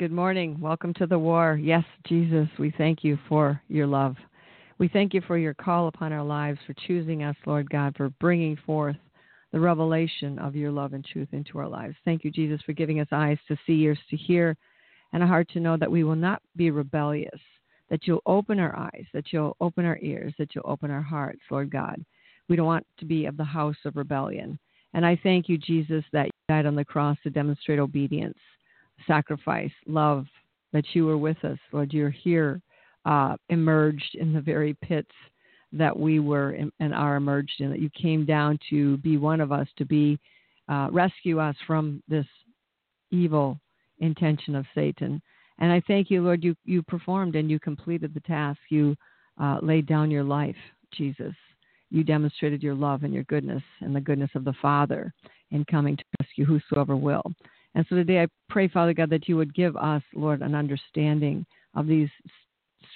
Good morning. Welcome to the war. Yes, Jesus, we thank you for your love. We thank you for your call upon our lives, for choosing us, Lord God, for bringing forth the revelation of your love and truth into our lives. Thank you, Jesus, for giving us eyes to see, ears to hear, and a heart to know that we will not be rebellious, that you'll open our eyes, that you'll open our ears, that you'll open our hearts, Lord God. We don't want to be of the house of rebellion. And I thank you, Jesus, that you died on the cross to demonstrate obedience, sacrifice, love, that you were with us. Lord, you're here, uh, emerged in the very pits that we were in, and are emerged in, that you came down to be one of us, to be uh, rescue us from this evil intention of Satan. And I thank you, Lord, you, you performed and you completed the task. You uh, laid down your life, Jesus you demonstrated your love and your goodness and the goodness of the Father in coming to rescue whosoever will. And so today I pray, Father God, that you would give us, Lord, an understanding of these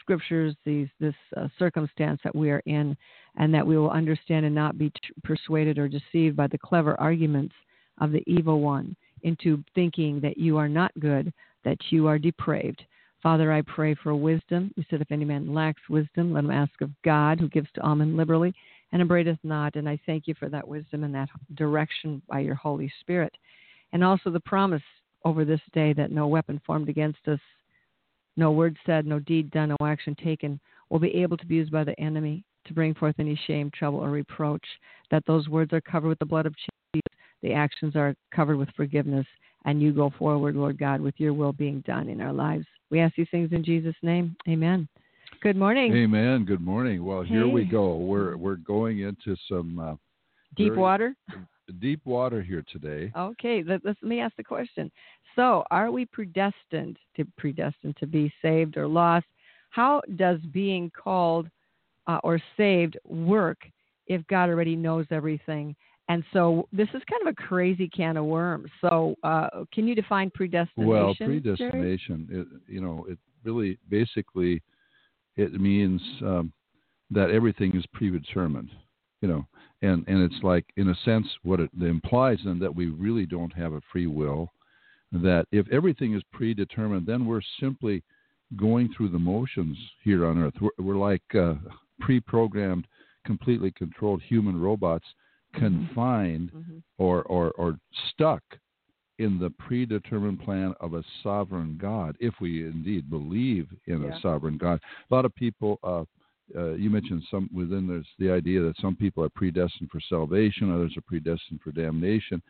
scriptures, these this uh, circumstance that we are in, and that we will understand and not be t- persuaded or deceived by the clever arguments of the evil one into thinking that you are not good, that you are depraved. Father, I pray for wisdom. You said, if any man lacks wisdom, let him ask of God, who gives to all men liberally and abradeth not. And I thank you for that wisdom and that direction by your Holy Spirit. And also the promise over this day that no weapon formed against us, no word said, no deed done, no action taken will be able to be used by the enemy to bring forth any shame, trouble, or reproach. That those words are covered with the blood of Jesus, the actions are covered with forgiveness, and you go forward, Lord God, with your will being done in our lives. We ask these things in Jesus' name. Amen. Good morning. Amen. Good morning. Well, here we go. We're we're going into some uh, Deep very- water? deep water here today. Okay, let, let me ask the question. So, are we predestined to predestined to be saved or lost? How does being called uh, or saved work if God already knows everything? And so, this is kind of a crazy can of worms. So, uh, can you define predestination? Well, predestination. It, you know, it really basically it means um, that everything is predetermined. You know, and and it's like in a sense what it implies then that we really don't have a free will. That if everything is predetermined, then we're simply going through the motions here on Earth. We're, we're like uh, pre-programmed, completely controlled human robots, confined Mhm. or, or, or stuck in the predetermined plan of a sovereign God, if we indeed believe in Yeah. a sovereign God. A lot of people, uh, uh, you mentioned some within there's the idea that some people are predestined for salvation, others are predestined for damnation,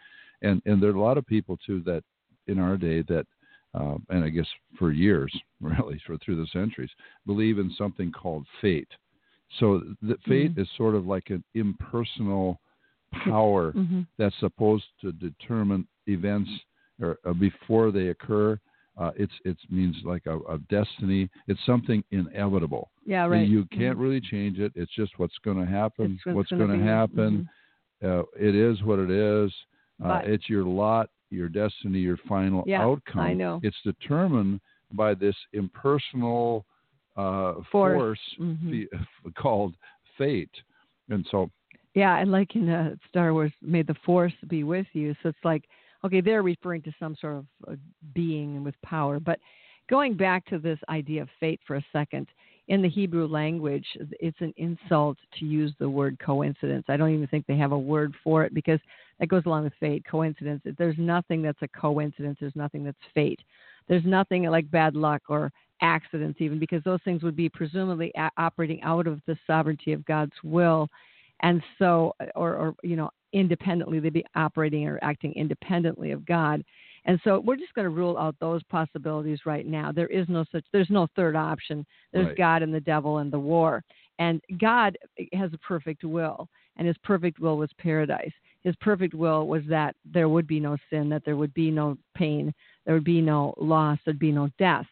and and there are a lot of people too that in our day that, uh, and I guess for years, really for through the centuries, believe in something called fate. So the fate Mhm. is sort of like an impersonal power Mhm. that's supposed to determine events or uh, before they occur. Uh, it's it means like a, a destiny. It's something inevitable. Yeah, right. You can't Mhm. really change it. It's just what's going to happen. It's what's going to happen. Uh, it is what it is. Uh, it's your lot, your destiny, your final Yeah, outcome. I know. It's determined by this impersonal uh, Force. force Mhm. fe- called fate. And so Yeah, and like in uh, Star Wars, may the Force be with you. So it's like, okay, they're referring to some sort of uh, being with power. But going back to this idea of fate for a second, in the Hebrew language, it's an insult to use the word coincidence. I don't even think they have a word for it because that goes along with fate, coincidence. There's nothing that's a coincidence, there's nothing that's fate. There's nothing like bad luck or accidents, even because those things would be presumably operating out of the sovereignty of God's will and so or, or you know independently they'd be operating or acting independently of god and so we're just going to rule out those possibilities right now there is no such there's no third option there's Right. god and the devil and the war and god has a perfect will and his perfect will was paradise His perfect will was that there would be no sin, that there would be no pain, there would be no loss, there'd be no death.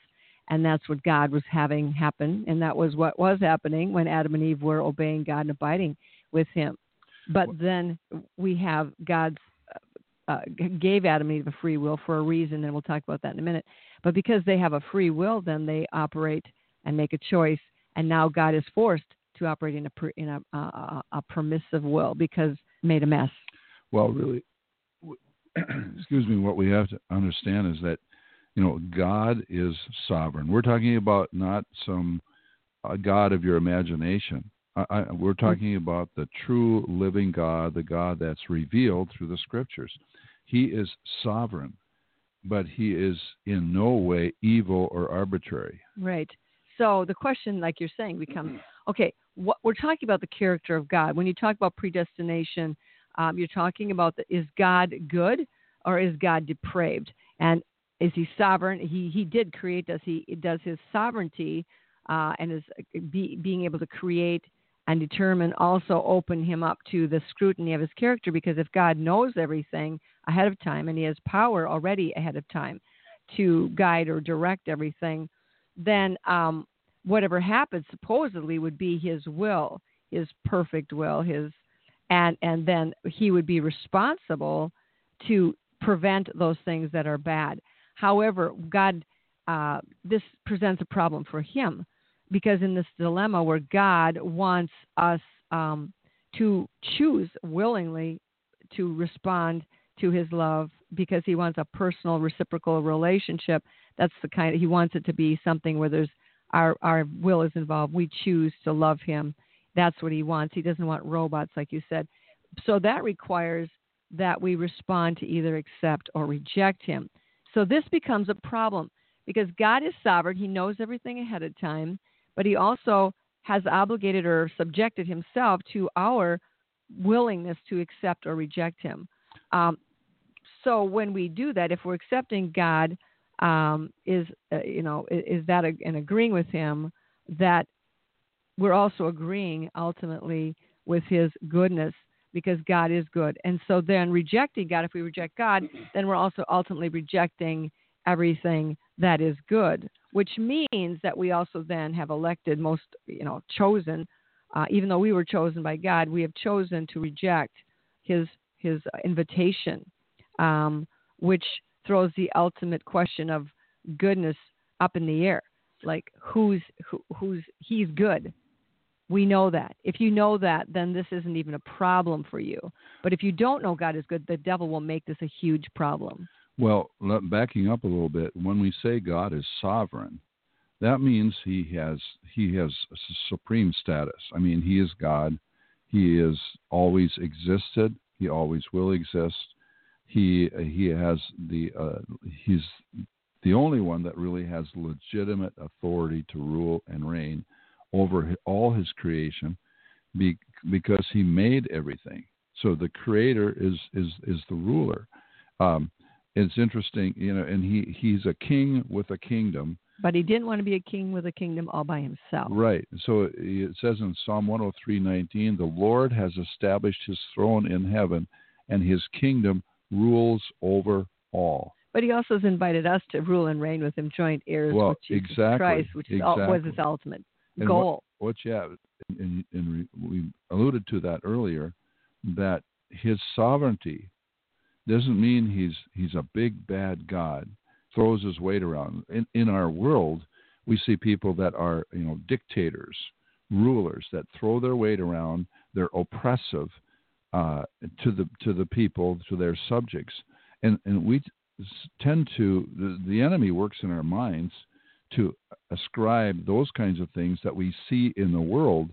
And that's what God was having happen. And that was what was happening when Adam and Eve were obeying God and abiding with Him. But then we have God's uh, gave Adam and Eve a free will for a reason, and we'll talk about that in a minute. But because they have a free will, then they operate and make a choice, and now God is forced to operate in a in a, a, a permissive will because made a mess. Well, really, excuse me. What we have to understand is that you know God is sovereign. We're talking about not some uh, God of your imagination. I, I, we're Mm-hmm. talking about the true living God, the God that's revealed through the scriptures. He is sovereign, but he is in no way evil or arbitrary. Right. So the question, like you're saying, becomes okay. What we're talking about the character of God. When you talk about predestination, um, you're talking about the, is God good or is God depraved? And is He sovereign? He He did create us. He does His sovereignty uh, and is be, being able to create and determine also open Him up to the scrutiny of His character. Because if God knows everything ahead of time and He has power already ahead of time to guide or direct everything then um, whatever happens supposedly would be his will, his perfect will, his and and then he would be responsible to prevent those things that are bad. However, God uh, this presents a problem for him because in this dilemma where God wants us um, to choose willingly to respond to his love because he wants a personal reciprocal relationship that's the kind of, he wants it to be something where there's our our will is involved. We choose to love him. That's what he wants. He doesn't want robots like you said. So that requires that we respond to either accept or reject him. So this becomes a problem because god is sovereign. He knows everything ahead of time but he also has obligated or subjected himself to our willingness to accept or reject him um, so when we do that if we're accepting god um, is uh, you know is, is that a, and agreeing with him that we're also agreeing ultimately with his goodness because God is good. And so then rejecting God, if we reject God, then we're also ultimately rejecting everything that is good, which means that we also then have elected most, you know, chosen, uh, even though we were chosen by God, we have chosen to reject his his invitation, um, which throws the ultimate question of goodness up in the air. Like who's who, who's he's good. We know that. If you know that, then this isn't even a problem for you. But if you don't know God is good, the devil will make this a huge problem. Well, backing up a little bit, when we say God is sovereign, that means he has he has supreme status. I mean, he is God. He is always existed. He always will exist. He he has the uh, he's the only one that really has legitimate authority to rule and reign over all his creation, be, because he made everything. So the creator is is is the ruler. Um, it's interesting, you know, and he he's a king with a kingdom, But he didn't want to be a king with a kingdom all by himself. right? So it says in Psalm 103:19, the Lord has established His throne in heaven, and His kingdom rules over all. But he also has invited us to rule and reign with him, joint heirs Well, with Jesus exactly, Christ, which is all, was his ultimate And goal. What, what yeah, and, and we alluded to that earlier, that His sovereignty doesn't mean He's He's a big bad God, throws His weight around. In in our world, we see people that are you know dictators, rulers that throw their weight around. They're oppressive uh, to the to the people, to their subjects, and and we tend to the, the enemy works in our minds to ascribe those kinds of things that we see in the world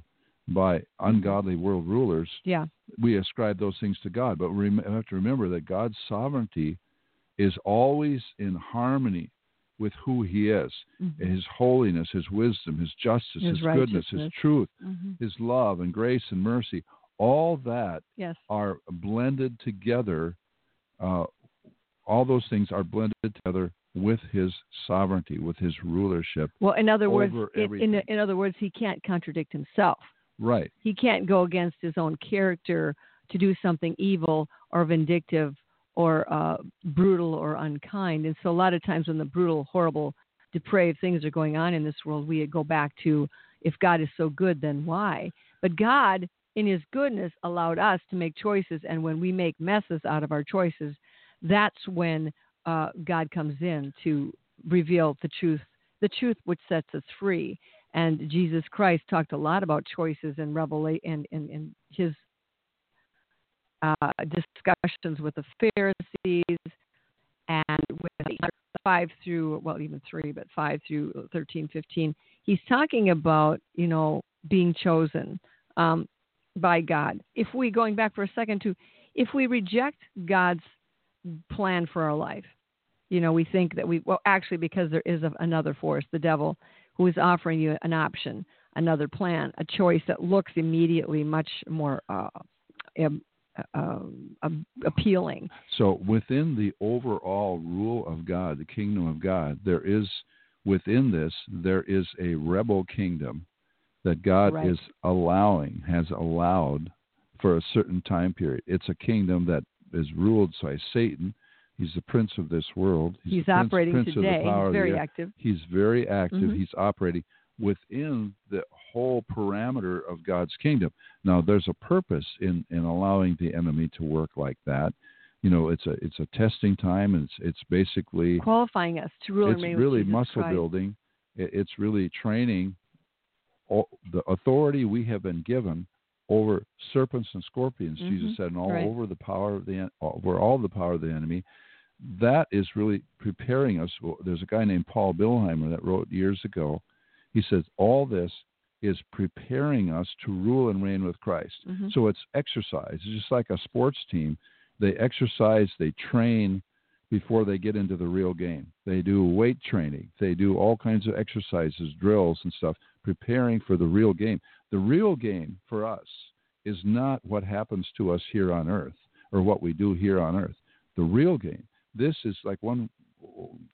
by ungodly world rulers. yeah. We ascribe those things to God, but we have to remember that God's sovereignty is always in harmony with who He is, Mhm. His holiness, His wisdom, His justice, His His, goodness, His truth, Mhm. His love and grace and mercy. All that Yes. are blended together. Uh, all those things are blended together with His sovereignty, with His rulership. Well, in other words, in, in, in other words, he can't contradict himself. Right. He can't go against his own character to do something evil or vindictive or uh, brutal or unkind. And so a lot of times when the brutal, horrible, depraved things are going on in this world, we go back to if God is so good, then why? But God, in His goodness, allowed us to make choices. And when we make messes out of our choices, that's when uh, God comes in to reveal the truth, the truth which sets us free. And Jesus Christ talked a lot about choices and revelation and, in, and his uh, discussions with the Pharisees and with five through well even three, but five through 13, 15. He's talking about you know being chosen um, by God. If we going back for a second to if we reject God's plan for our life, you know we think that we well actually because there is another force, the devil, who is offering you an option, another plan, a choice that looks immediately much more uh, uh, appealing. So within the overall rule of God, the kingdom of God, there is within this there is a rebel kingdom that God right. is allowing, has allowed for a certain time period. It's a kingdom that is ruled by Satan. He's the prince of this world. He's, He's prince, operating prince today. He's very active. He's very active. Mm-hmm. He's operating within the whole parameter of God's kingdom. Now, there's a purpose in, in allowing the enemy to work like that. You know, it's a it's a testing time, and it's it's basically qualifying us to rule. It's really muscle Christ. building. It, it's really training all, the authority we have been given over serpents and scorpions. Mm-hmm. Jesus said, and all right. over the power of the over all the power of the enemy. That is really preparing us. There's a guy named Paul Billheimer that wrote years ago. He says all this is preparing us to rule and reign with Christ. Mm-hmm. So it's exercise. It's just like a sports team. They exercise, they train before they get into the real game. They do weight training, they do all kinds of exercises, drills, and stuff, preparing for the real game. The real game for us is not what happens to us here on earth or what we do here on earth. The real game. This is like one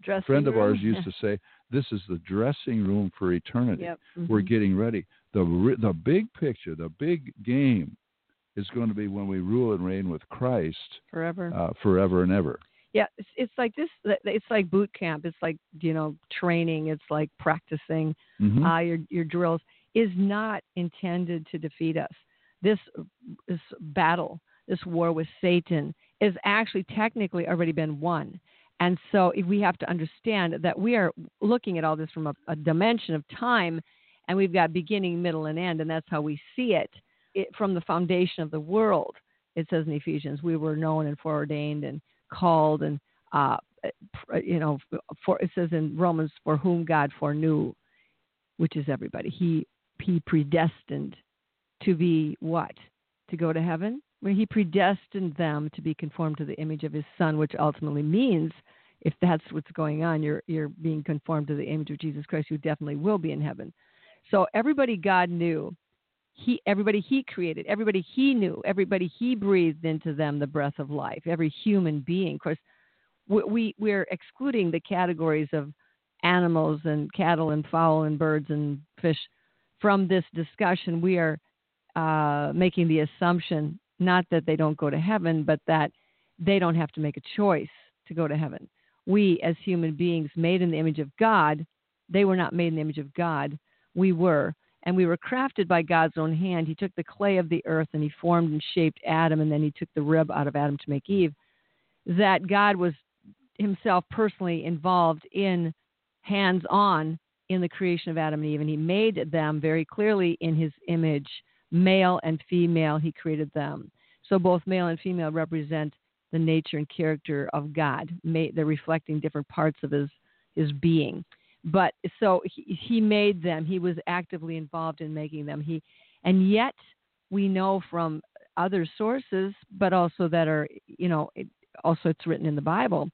Dressing friend of room. ours used to say, "This is the dressing room for eternity." Yep. Mm-hmm. We're getting ready. the The big picture, the big game, is going to be when we rule and reign with Christ forever, uh, forever and ever. Yeah, it's, it's like this. It's like boot camp. It's like you know training. It's like practicing. Mm-hmm. Uh, your your drills is not intended to defeat us. This this battle, this war with Satan, is actually technically already been won. And so we have to understand that we are looking at all this from a, a, dimension of time, and we've got beginning, middle, and end, and that's how we see it. it. From the foundation of the world, it says in Ephesians, we were known and foreordained and called, and uh, you know, for it says in Romans, for whom God foreknew, which is everybody. He he predestined to be what? To go to heaven? When he predestined them to be conformed to the image of his son, which ultimately means if that's what's going on, you're you're being conformed to the image of Jesus Christ, you definitely will be in heaven. So everybody God knew, he everybody he created, everybody he knew, everybody he breathed into them the breath of life, every human being. Of course, we we're excluding the categories of animals and cattle and fowl and birds and fish from this discussion. We are uh, making the assumption not that they don't go to heaven, but that they don't have to make a choice to go to heaven. We, as human beings made in the image of God, they were not made in the image of God. We were. And we were crafted by God's own hand. He took the clay of the earth and he formed and shaped Adam, and then he took the rib out of Adam to make Eve. That God was himself personally involved in hands on in the creation of Adam and Eve, and he made them very clearly in his image male and female, he created them. So both male and female represent the nature and character of God. They're reflecting different parts of his his being. But so he, he made them. He was actively involved in making them. He, and yet we know from other sources, but also that are you know it, also it's written in the Bible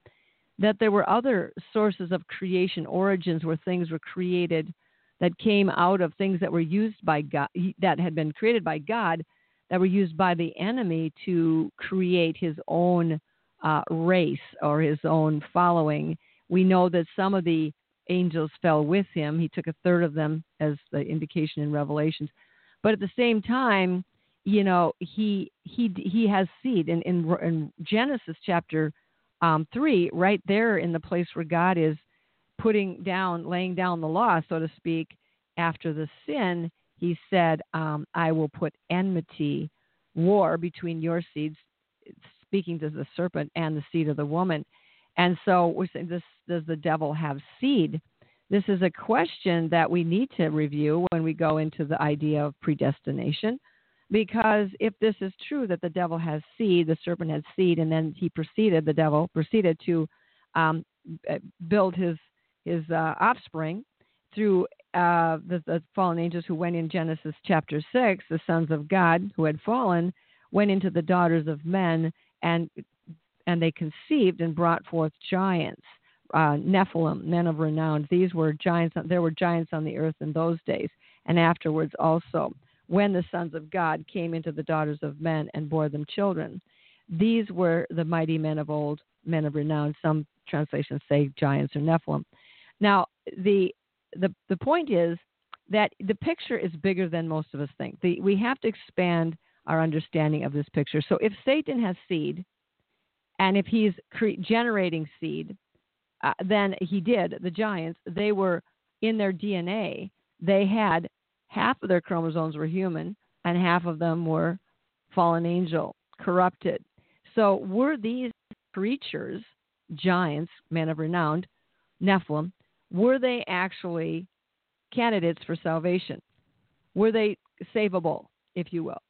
that there were other sources of creation origins where things were created that came out of things that were used by God, that had been created by God, that were used by the enemy to create his own uh, race or his own following. We know that some of the angels fell with him. He took a third of them, as the indication in Revelations. But at the same time, you know, he he he has seed in in, in Genesis chapter um, three, right there in the place where God is putting down, laying down the law, so to speak, after the sin. He said, um, "I will put enmity, war between your seeds." Speaking to the serpent and the seed of the woman, and so we're saying, this: Does the devil have seed? This is a question that we need to review when we go into the idea of predestination. Because if this is true that the devil has seed, the serpent has seed, and then he proceeded, the devil proceeded to um, uh, build his his uh, offspring through uh, the, the, fallen angels who went in Genesis chapter six, the sons of God who had fallen went into the daughters of men and and they conceived and brought forth giants uh, Nephilim, men of renown. These were giants. There were giants on the earth in those days, and afterwards also, when the sons of God came into the daughters of men and bore them children. These were the mighty men of old, men of renown. Some translations say giants or Nephilim. Now, the the the point is that the picture is bigger than most of us think. The, we have to expand our understanding of this picture. So, if Satan has seed, and if he's cre- generating seed, uh, than he did. The giants, they were in their DNA. They had half of their chromosomes were human, and half of them were fallen angel, corrupted. So were these creatures, giants, men of renown, Nephilim, were they actually candidates for salvation? Were they savable, if you will?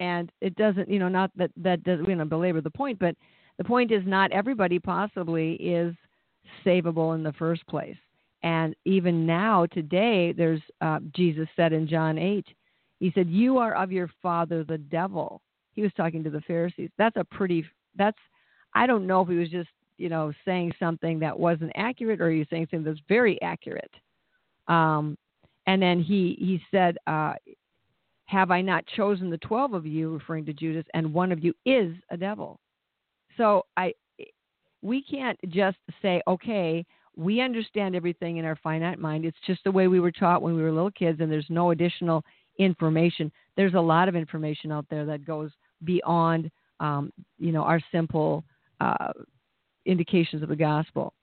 And it doesn't, you know, not that that does we don't belabor the point, but the point is not everybody possibly is savable in the first place. And even now, today, there's uh, Jesus said in John 8, he said, You are of your father, the devil. He was talking to the Pharisees. That's a pretty, that's, I don't know if he was just, you know, saying something that wasn't accurate or he was saying something that's very accurate. Um, and then he, he said, uh, Have I not chosen the 12 of you, referring to Judas, and one of you is a devil? So I, we can't just say, okay, we understand everything in our finite mind. It's just the way we were taught when we were little kids, and there's no additional information. There's a lot of information out there that goes beyond, um, you know, our simple uh, indications of the gospel.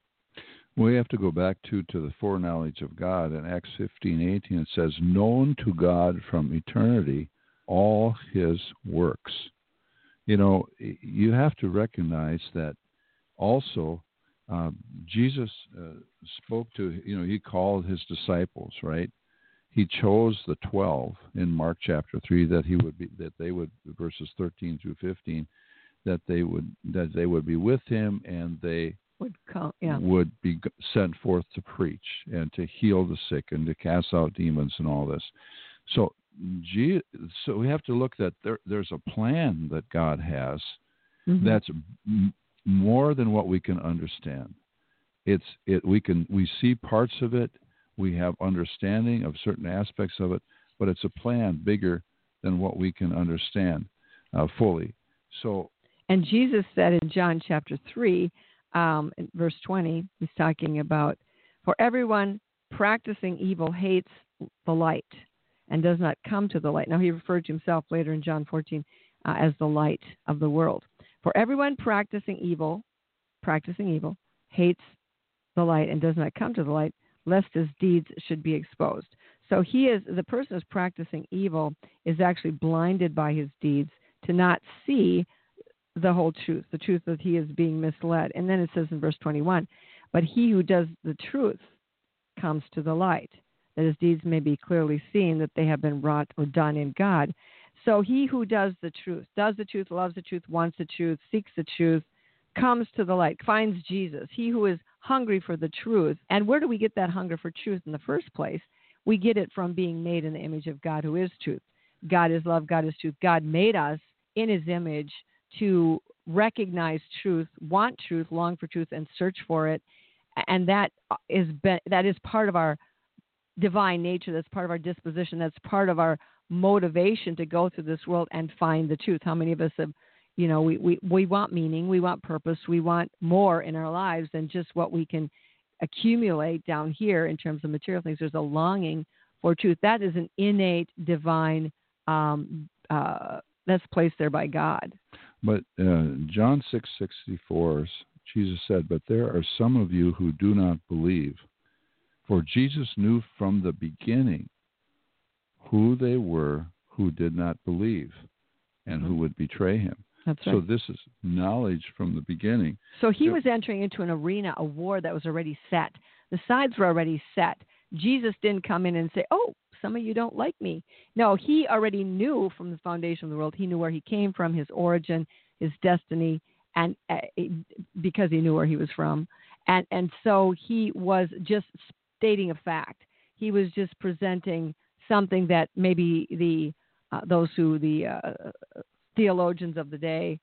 We have to go back to to the foreknowledge of God in Acts 15, 18. It says, "Known to God from eternity, all His works." You know, you have to recognize that also, uh, Jesus uh, spoke to, you know, he called his disciples, right? He chose the 12 in Mark chapter 3 that he would be, that they would, verses 13 through 15, that they would, that they would be with him and they would, come, yeah. would be sent forth to preach and to heal the sick and to cast out demons and all this. So, so we have to look that there, there's a plan that God has mm-hmm. that's more than what we can understand. It's it we can we see parts of it, we have understanding of certain aspects of it, but it's a plan bigger than what we can understand uh, fully. So, and Jesus said in John chapter three, um, verse twenty, he's talking about for everyone practicing evil hates the light and does not come to the light. Now he referred to himself later in John 14 uh, as the light of the world. For everyone practicing evil, practicing evil, hates the light and does not come to the light, lest his deeds should be exposed. So he is the person who's practicing evil is actually blinded by his deeds to not see the whole truth, the truth that he is being misled. And then it says in verse 21, but he who does the truth comes to the light, that his deeds may be clearly seen that they have been wrought or done in God. So he who does the truth, does the truth, loves the truth, wants the truth, seeks the truth, comes to the light, finds Jesus. He who is hungry for the truth. And where do we get that hunger for truth in the first place? We get it from being made in the image of God who is truth. God is love, God is truth. God made us in his image to recognize truth, want truth, long for truth, and search for it. And that is that is part of our divine nature. That's part of our disposition. That's part of our motivation to go through this world and find the truth. How many of us have, you know, we, we, we want meaning, we want purpose, we want more in our lives than just what we can accumulate down here in terms of material things. There's a longing for truth. That is an innate divine um, uh, that's placed there by God. But uh, John six sixty four, Jesus said, "But there are some of you who do not believe, for Jesus knew from the beginning who they were who did not believe, and who would betray him." That's So this is knowledge from the beginning. So he was entering into an arena, a war that was already set. The sides were already set. Jesus didn't come in and say, "Oh, some of you don't like me." No, he already knew from the foundation of the world. He knew where he came from, his origin, his destiny, and uh, because he knew where he was from, and and so he was just stating a fact. He was just presenting something that maybe the uh, those who the uh, theologians of the day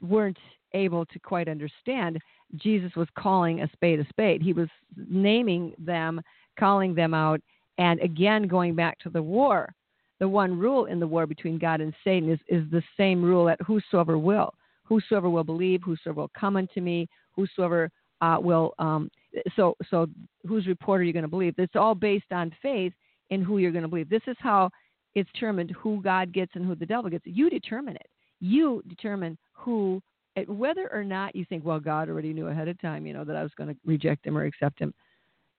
weren't able to quite understand. Jesus was calling a spade a spade. He was naming them, calling them out, and again going back to the war. The one rule in the war between God and Satan is, is the same rule that whosoever will, whosoever will believe, whosoever will come unto me, whosoever uh, will. Um, so, so whose report are you going to believe? It's all based on faith in who you're going to believe. This is how it's determined who God gets and who the devil gets. You determine it. You determine who, whether or not you think, well, God already knew ahead of time, you know, that I was going to reject him or accept him.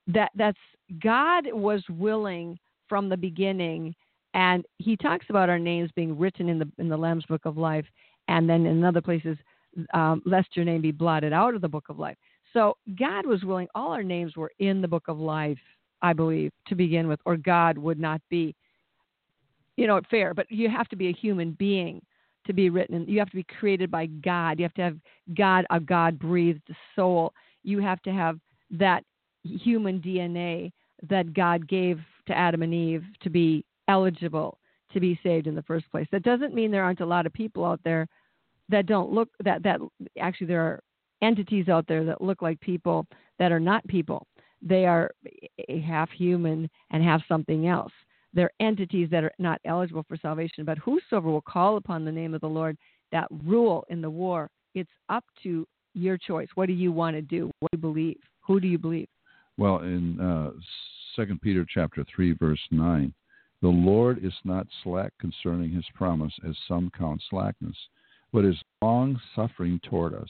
That that's God was willing from the beginning, and He talks about our names being written in the in the Lamb's Book of Life, and then in other places, um, lest your name be blotted out of the Book of Life. So God was willing. All our names were in the Book of Life, I believe, to begin with, or God would not be you know, fair, but you have to be a human being to be written. You have to be created by God. You have to have God, a God breathed soul. You have to have that human DNA that God gave to Adam and Eve to be eligible to be saved in the first place. That doesn't mean there aren't a lot of people out there that don't look that that actually there are entities out there that look like people that are not people. They are half human and half something else they're entities that are not eligible for salvation. But whosoever will call upon the name of the Lord, that rule in the war, it's up to your choice. What do you want to do? What do you believe? Who do you believe? Well, in uh, Second Peter chapter three, verse nine, the Lord is not slack concerning His promise, as some count slackness, but is long suffering toward us,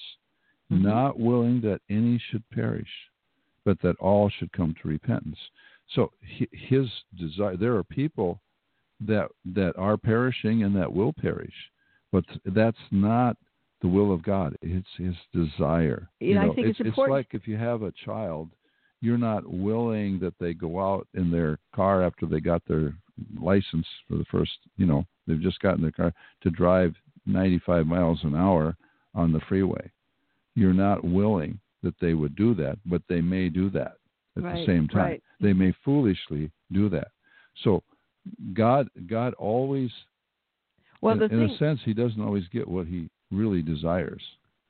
Mhm. not willing that any should perish, but that all should come to repentance. So His desire. There are people that that are perishing and that will perish, but that's not the will of God. It's His desire. And I think it's important- like if you have a child you're not willing that they go out in their car after they got their license for the first, you know, they've just gotten their car to drive 95 miles an hour on the freeway. You're not willing that they would do that, but they may do that at Right, the same time. right. They may foolishly do that. So God God always Well, in, the in thing, a sense he doesn't always get what he really desires.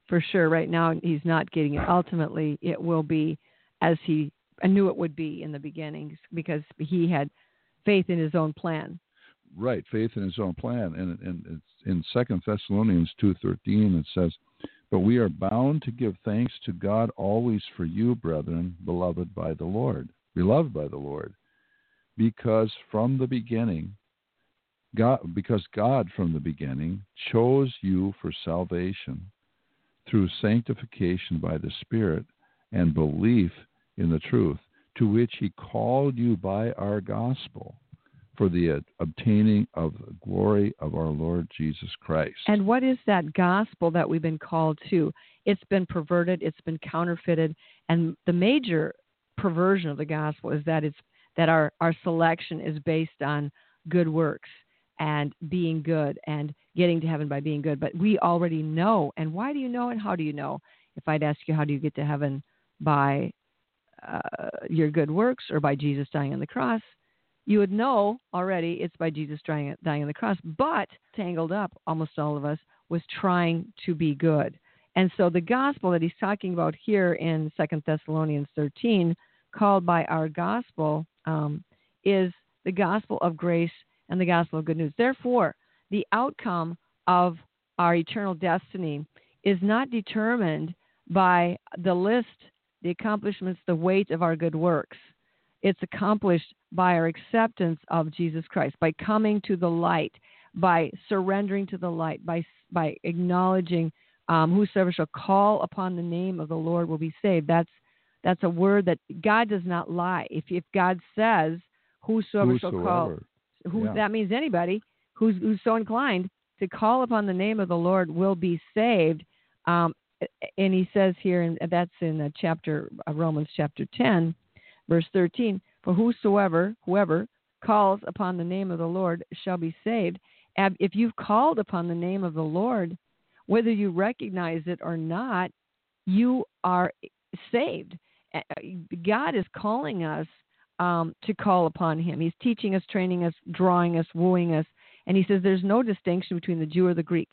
for sure, right now he's not getting it. Ultimately, it will be as he knew it would be in the beginning because he had faith in his own plan. right faith in his own plan and, and in second thessalonians 2.13 it says but we are bound to give thanks to god always for you brethren beloved by the lord beloved by the lord because from the beginning god because god from the beginning chose you for salvation through sanctification by the spirit and belief in the truth to which he called you by our gospel for the obtaining of the glory of our Lord Jesus Christ. And what is that gospel that we've been called to? It's been perverted, it's been counterfeited, and the major perversion of the gospel is that it's that our, our selection is based on good works and being good and getting to heaven by being good. But we already know. And why do you know and how do you know? If I'd ask you, how do you get to heaven by uh, your good works or by Jesus dying on the cross? you would know already it's by Jesus dying, dying on the cross. But tangled up, almost all of us, was trying to be good. And so the gospel that he's talking about here in Second Thessalonians 13, called by our gospel, um, is the gospel of grace and the gospel of good news. Therefore, the outcome of our eternal destiny is not determined by the list, the accomplishments, the weight of our good works. It's accomplished by our acceptance of Jesus Christ, by coming to the light, by surrendering to the light, by by acknowledging um, whosoever shall call upon the name of the Lord will be saved. That's that's a word that God does not lie. If if God says whosoever, shall call, who Yeah. that means anybody who's who's so inclined to call upon the name of the Lord will be saved. Um, and he says here, and that's in chapter uh, Romans chapter ten, verse thirteen. For whosoever, whoever calls upon the name of the Lord shall be saved. If you've called upon the name of the Lord, whether you recognize it or not, you are saved. Uh, God is calling us um, to call upon Him. He's teaching us, training us, drawing us, wooing us, and He says there's no distinction between the Jew or the Greek.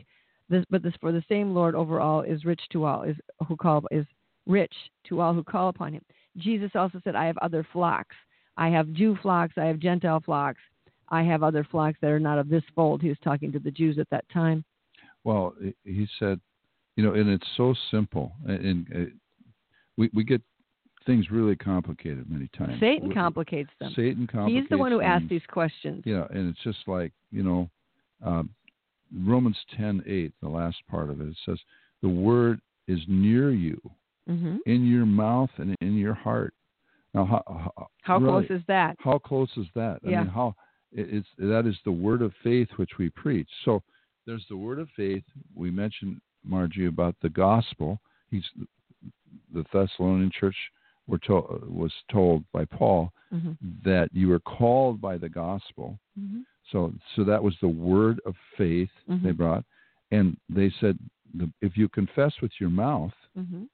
This, but this, for the same Lord over all is rich to all, is who call is rich to all who call upon Him. Jesus also said, "I have other flocks. I have Jew flocks. I have Gentile flocks. I have other flocks that are not of this fold." He was talking to the Jews at that time. Well, he- said, you know, and it's so simple, and, and uh, we we get things really complicated many times. Satan complicates them. Satan complicates. He's the one who asked things. these questions. Yeah, and it's just like you know, um, Romans ten eight, the last part of it. It says, "The word is near you, hmm in your mouth and in your heart." Now, how how, How really, close is that? how close is that? I Yeah. mean, how it's that is the word of faith which we preach. So there's the word of faith. We mentioned Margie about the gospel. He's the Thessalonian church were told was told by Paul hmm that you were called by the gospel. hmm So so that was the word of faith they Mhm. brought, and they said the, if you confess with your mouth hmm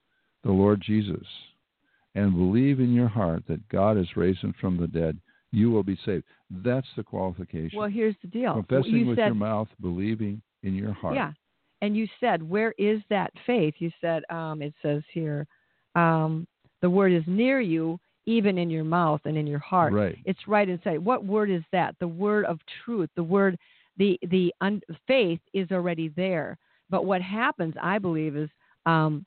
the Lord Jesus and believe in your heart that God is raised him from the dead, you will be saved. That's the qualification. Well, here's the deal. Confessing you with said, your mouth, believing in your heart. Yeah. And you said, where is that faith? You said, um, it says here, um, the word is near you, even in your mouth and in your heart. Right. It's right inside. What word is that? The word of truth. The word, the the un, faith is already there. But what happens, I believe, is um,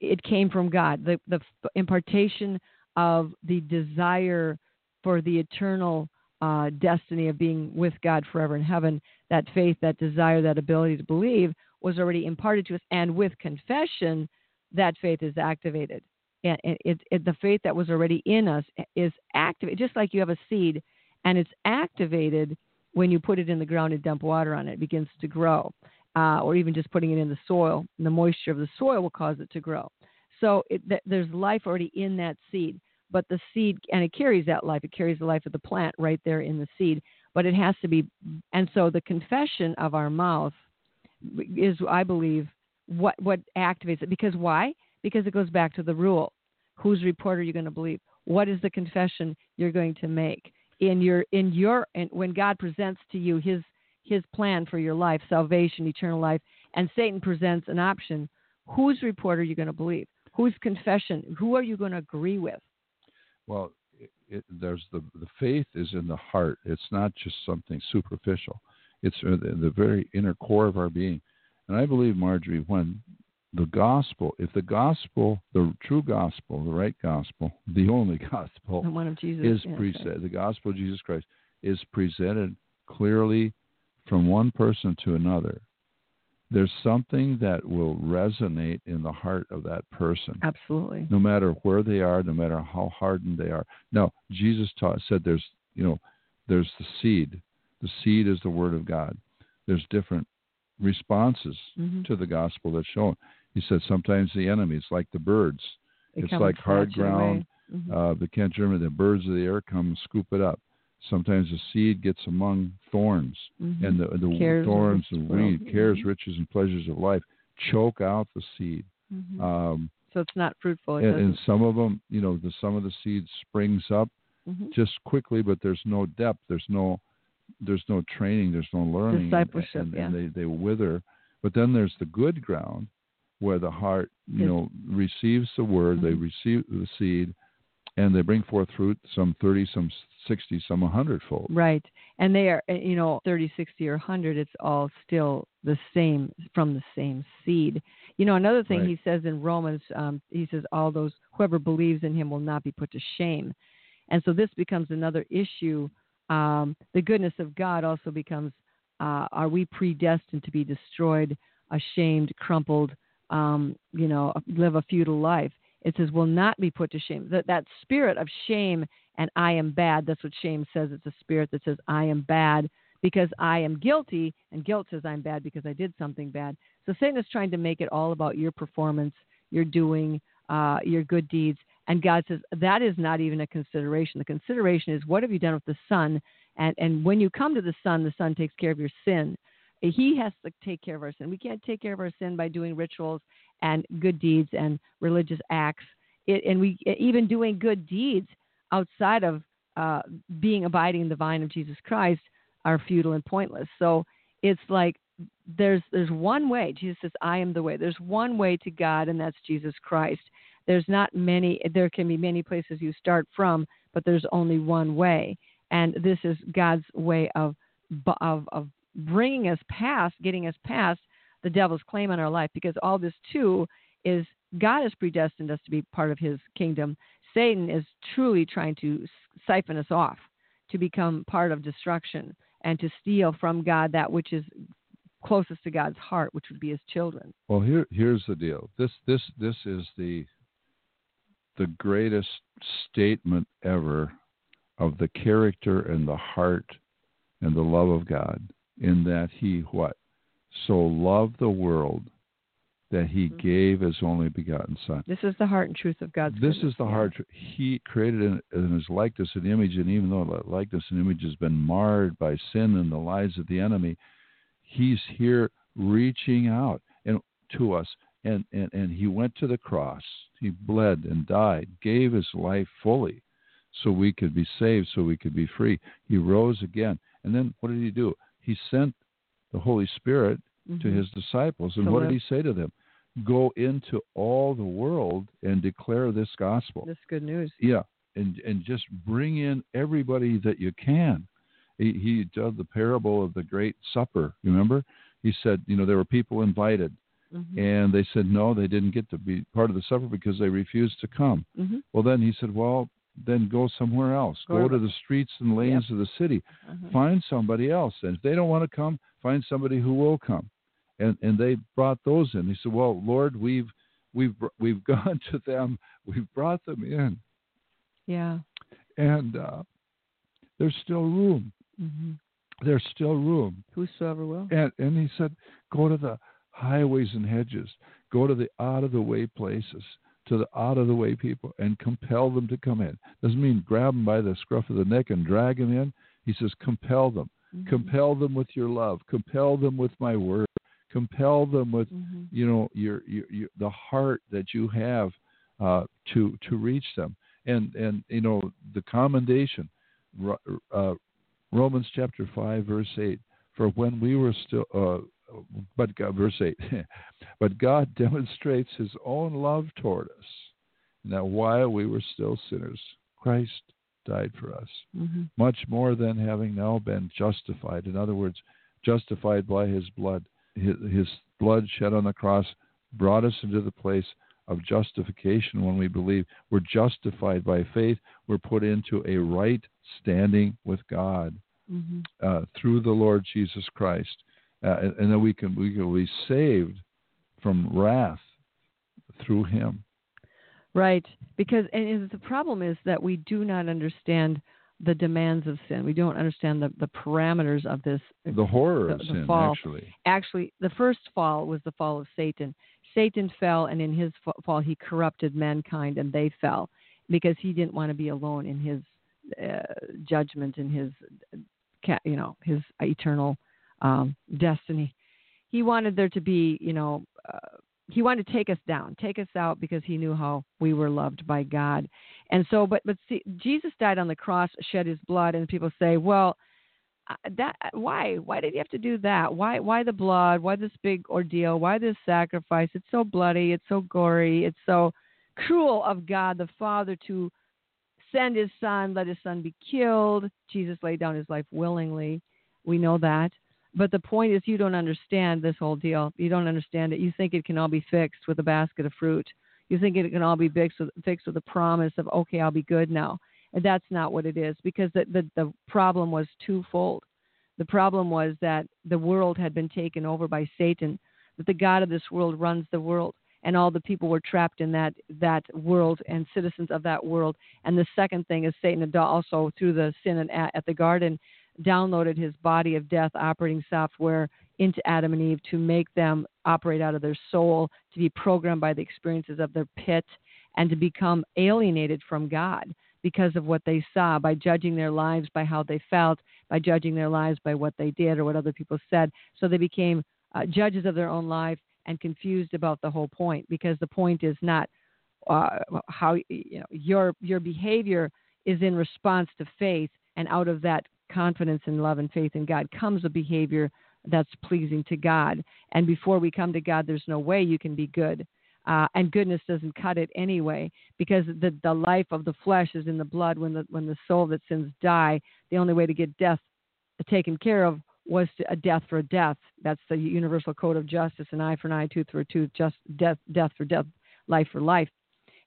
it came from God. The the impartation of the desire for the eternal uh, destiny of being with God forever in heaven. That faith, that desire, that ability to believe was already imparted to us, and with confession, that faith is activated. And it, it, the faith that was already in us is activated, just like you have a seed, and it's activated when you put it in the ground and dump water on it. It begins to grow, uh, or even just putting it in the soil. The moisture of the soil will cause it to grow. So it, th- there's life already in that seed, but the seed, and it carries that life. It carries the life of the plant right there in the seed. But it has to be, and so the confession of our mouth is, I believe, what what activates it. Because why? Because it goes back to the rule: whose report are you going to believe? What is the confession you're going to make in your in your and when God presents to you His His plan for your life, salvation, eternal life, and Satan presents an option? Whose report are you going to believe? Whose confession? Who are you going to agree with? Well, it, it, there's the the faith is in the heart. It's not just something superficial. It's uh, the, the very inner core of our being. And I believe, Marjorie, when the gospel, if the gospel, the true gospel, the right gospel, the only gospel, The one of Jesus is yes, presented, right. the gospel of Jesus Christ is presented clearly from one person to another, there's something that will resonate in the heart of that person, Absolutely. no matter where they are, no matter how hardened they are. Now, Jesus taught said there's you know there's the seed. The seed is the word of God. There's different responses Mhm. to the gospel that's shown. He said sometimes the enemy, it's like the birds. They it's like hard snatch it away. ground. Mhm. Uh, the Kent German, the birds of the air come and scoop it up. Sometimes the seed gets among thorns, Mhm. and the, the Cares thorns, world. weed, cares, Mhm. riches, and pleasures of life choke out the seed. Mhm. Um, so it's not fruitful. It and, and some of them, you know, the, some of the seed springs up Mhm. just quickly, but there's no depth. There's no, there's no training. There's no learning. and- Discipleship, and, yeah. and they they wither. But then there's the good ground, where the heart, you know, receives the word. They Mhm. receive the seed, and they bring forth fruit. Some thirty, some sixty, some a hundredfold. Right. And they are, uh, you know, 30, 60, or 100, it's all still the same from the same seed. You know, another thing Right. he says in Romans, um, he says, all those, whoever believes in him will not be put to shame. And so this becomes another issue. Um, the goodness of God also becomes uh, are we predestined to be destroyed, ashamed, crumpled, um, you know, live a futile life? It says, will not be put to shame. That, that spirit of shame and I am bad, that's what shame says. It's a spirit that says, I am bad because I am guilty, and guilt says I'm bad because I did something bad. So Satan is trying to make it all about your performance, your doing, uh, your good deeds. And God says that is not even a consideration. The consideration is what have you done with the Son? And, and when you come to the Son, the Son takes care of your sin. He has to take care of our sin. We can't take care of our sin by doing rituals and good deeds and religious acts. It, and we even doing good deeds outside of uh, being abiding in the vine of Jesus Christ are futile and pointless. So it's like there's there's one way. Jesus says, "I am the way." There's one way to God, and that's Jesus Christ. There's not many. There can be many places you start from, but there's only one way, and this is God's way of of of bringing us past, getting us past the devil's claim on our life. Because all this too is God has predestined us to be part of His kingdom. Satan is truly trying to siphon us off to become part of destruction and to steal from God that which is closest to God's heart, which would be His children. Well, here here's the deal. This this this is the the greatest statement ever of the character and the heart and the love of God, in that He what so loved the world that He mm-hmm. gave His only begotten Son. This is the heart and truth of God's. This goodness. is the heart. He created in, in His likeness and image, and even though that likeness and image has been marred by sin and the lies of the enemy, He's here reaching out and to us. And, and, and he went to the cross. He bled and died, gave his life fully so we could be saved, so we could be free. He rose again. And then what did he do? He sent the Holy Spirit mm-hmm. to his disciples. And so what did he say to them? Go into all the world and declare this gospel. This good news. Yeah. And and just bring in everybody that you can he, he told the parable of the Great Supper. You Remember, he said, you know, there were people invited, mm-hmm. and they said no, they didn't get to be part of the supper because they refused to come. Mm-hmm. Well, then he said, well, then go somewhere else. Go, go to the streets and lanes yep. of the city. Uh-huh. Find somebody else, and if they don't want to come, find somebody who will come. And and they brought those in. He said, well, Lord, we've we've we've gone to them. We've brought them in. Yeah. And uh, there's still room. Mm-hmm. There's still room. Whosoever will. And and he said, go to the highways and hedges, go to the out of the way places, to the out of the way people, and compel them to come in. Doesn't mean grab them by the scruff of the neck and drag them in. He says, compel them. Mm-hmm. Compel them with your love. Compel them with my word. Compel them with, mm-hmm. you know, your, your, your the heart that you have uh, to to reach them. And and you know the commendation. Uh, Romans chapter 5, verse 8. For when we were still, uh, but God, verse 8, but God demonstrates his own love toward us. That while we were still sinners, Christ died for us. Mm-hmm. Much more than having now been justified. In other words, justified by his blood. His, his blood shed on the cross brought us into the place of justification when we believe we're justified by faith. We're put into a right standing with God mm-hmm. uh, through the Lord Jesus Christ, uh, and, and, then we can we can be saved from wrath through Him. Right, because and the problem is that we do not understand the demands of sin. We don't understand the, the parameters of this. The horror the, of the sin, fall. actually. Actually, the first fall was the fall of Satan. Satan fell, and in his fall, he corrupted mankind, and they fell because he didn't want to be alone in his uh, judgment and his, you know, his eternal um, destiny. He wanted there to be, you know, uh, he wanted to take us down, take us out because he knew how we were loved by God. And so, but but see, Jesus died on the cross, shed his blood, and people say, well, uh, that why why did he have to do that? Why why the blood? Why this big ordeal? Why this sacrifice? It's so bloody. It's so gory. It's so cruel of God the Father to send his son, let his son be killed. Jesus laid down his life willingly. We know that. But the point is, you don't understand this whole deal. You don't understand it. You think it can all be fixed with a basket of fruit. You think it can all be fixed with, fixed with a promise of, okay, I'll be good now. And that's not what it is because the, the, the problem was twofold. The problem was that the world had been taken over by Satan, that the God of this world runs the world, and all the people were trapped in that that world and citizens of that world. And the second thing is Satan also through the sin at, at the garden downloaded his body of death operating software into Adam and Eve to make them operate out of their soul, to be programmed by the experiences of their pit, and to become alienated from God because of what they saw by judging their lives by how they felt, by judging their lives by what they did or what other people said. So they became uh, judges of their own life and confused about the whole point because the point is not uh, how you know your your behavior is in response to faith and out of that confidence and love and faith in God comes a behavior that's pleasing to God. And before we come to God there's no way you can be good. Uh, and goodness doesn't cut it anyway because the the life of the flesh is in the blood. When the when the soul that sins die the only way to get death taken care of was to, a death for a death. That's the universal code of justice an eye for an eye tooth for a tooth just death death for death life for life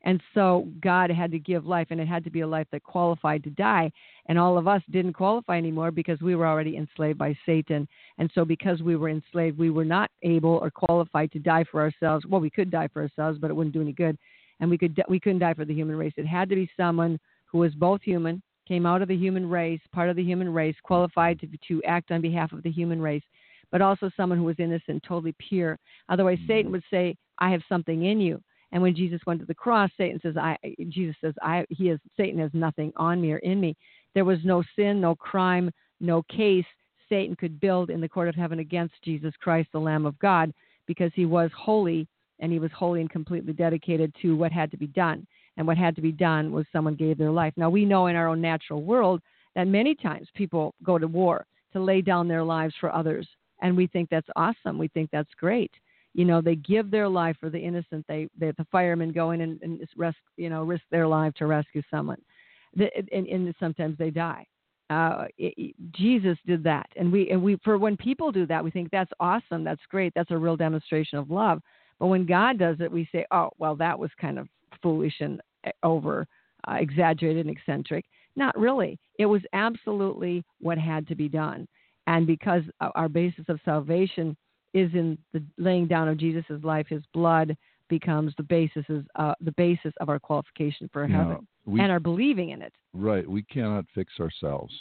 and so God had to give life, and it had to be a life that qualified to die. And all of us didn't qualify anymore because we were already enslaved by Satan. And so, because we were enslaved, we were not able or qualified to die for ourselves. Well, we could die for ourselves, but it wouldn't do any good. And we could we couldn't die for the human race. It had to be someone who was both human, came out of the human race, part of the human race, qualified to to act on behalf of the human race, but also someone who was innocent, totally pure. Otherwise, mm-hmm. Satan would say, "I have something in you." And when Jesus went to the cross, Satan says, "I." Jesus says, "I." He is Satan has nothing on me or in me. There was no sin, no crime, no case Satan could build in the court of heaven against Jesus Christ, the Lamb of God, because he was holy and he was holy and completely dedicated to what had to be done. And what had to be done was someone gave their life. Now we know in our own natural world that many times people go to war to lay down their lives for others, and we think that's awesome. We think that's great you know they give their life for the innocent they, they the firemen go in and, and risk you know risk their life to rescue someone. The, and, and sometimes they die. Uh, it, jesus did that. And we and we for when people do that we think that's awesome that's great that's a real demonstration of love. But when god does it we say oh well that was kind of foolish and uh, over uh, exaggerated and eccentric. Not really. It was absolutely what had to be done. And because our basis of salvation is in the laying down of Jesus' life. His blood becomes the basis uh, the basis of our qualification for heaven we, and our believing in it. Right. We cannot fix ourselves.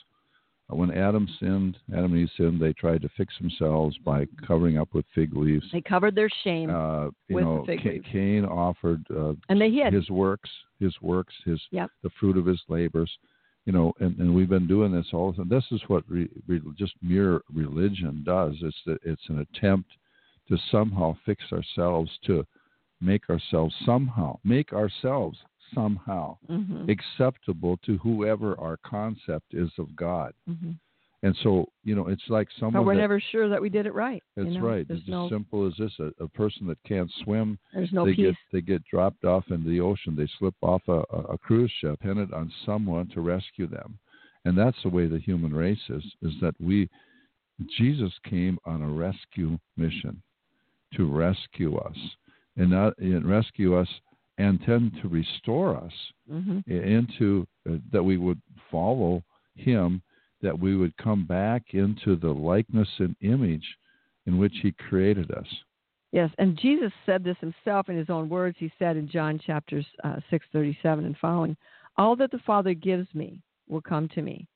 Uh, when Adam sinned, Adam and Eve sinned, they tried to fix themselves by covering up with fig leaves. They covered their shame uh, you with know, fig Ca- leaves. Cain offered uh, and they hid. his works, his works, his yep. the fruit of his labors you know, and, and we've been doing this all the time. This is what re, re, just mere religion does. It's that it's an attempt to somehow fix ourselves, to make ourselves somehow, make ourselves somehow mm-hmm. acceptable to whoever our concept is of God. Mm-hmm. And so, you know, it's like someone. But we're that, never sure that we did it right. That's you know? right. There's it's no, as simple as this: a, a, person that can't swim, there's no they peace. get they get dropped off into the ocean. They slip off a, a cruise ship, dependent on someone to rescue them. And that's the way the human race is: is that we, Jesus came on a rescue mission to rescue us, and, not, and rescue us, and tend to restore us mm-hmm. into uh, that we would follow Him that we would come back into the likeness and image in which he created us. Yes, and Jesus said this himself in his own words. He said in John chapters uh, 6:37 and following, "All that the Father gives me will come to me,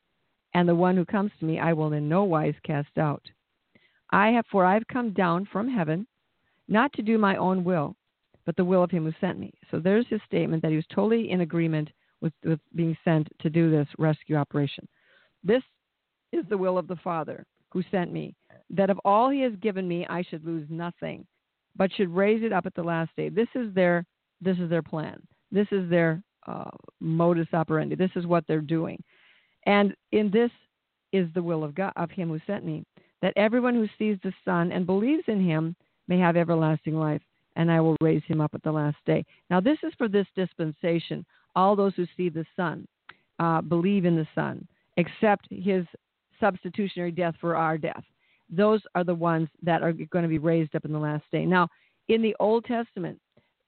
and the one who comes to me I will in no wise cast out. I have for I have come down from heaven, not to do my own will, but the will of him who sent me." So there's his statement that he was totally in agreement with, with being sent to do this rescue operation. This is the will of the Father who sent me, that of all he has given me I should lose nothing, but should raise it up at the last day. This is their this is their plan. This is their uh, modus operandi. This is what they're doing, and in this is the will of God of Him who sent me, that everyone who sees the Son and believes in Him may have everlasting life, and I will raise him up at the last day. Now this is for this dispensation. All those who see the Son uh, believe in the Son, accept His substitutionary death for our death. Those are the ones that are going to be raised up in the last day. Now, in the Old Testament,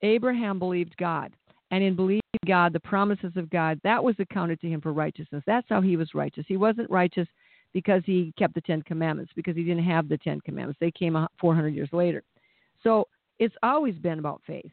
Abraham believed God. And in believing God, the promises of God, that was accounted to him for righteousness. That's how he was righteous. He wasn't righteous because he kept the Ten Commandments, because he didn't have the Ten Commandments. They came 400 years later. So it's always been about faith.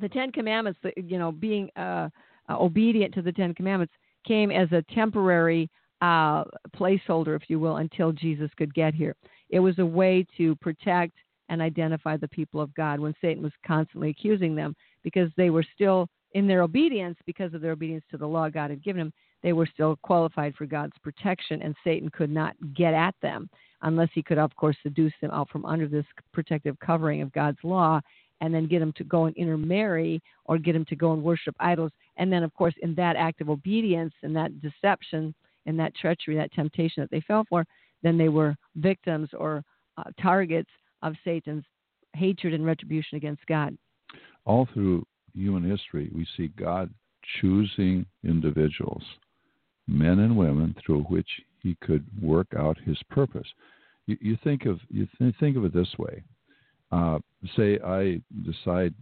The Ten Commandments, you know, being uh, obedient to the Ten Commandments came as a temporary uh, placeholder, if you will, until Jesus could get here. It was a way to protect and identify the people of God when Satan was constantly accusing them because they were still in their obedience, because of their obedience to the law God had given them, they were still qualified for God's protection, and Satan could not get at them unless he could, of course, seduce them out from under this protective covering of God's law and then get them to go and intermarry or get them to go and worship idols. And then, of course, in that act of obedience and that deception and that treachery, that temptation that they fell for, then they were victims or uh, targets of Satan's hatred and retribution against God. All through human history, we see God choosing individuals, men and women, through which He could work out His purpose. You, you think of you th- think of it this way: uh, say I decide,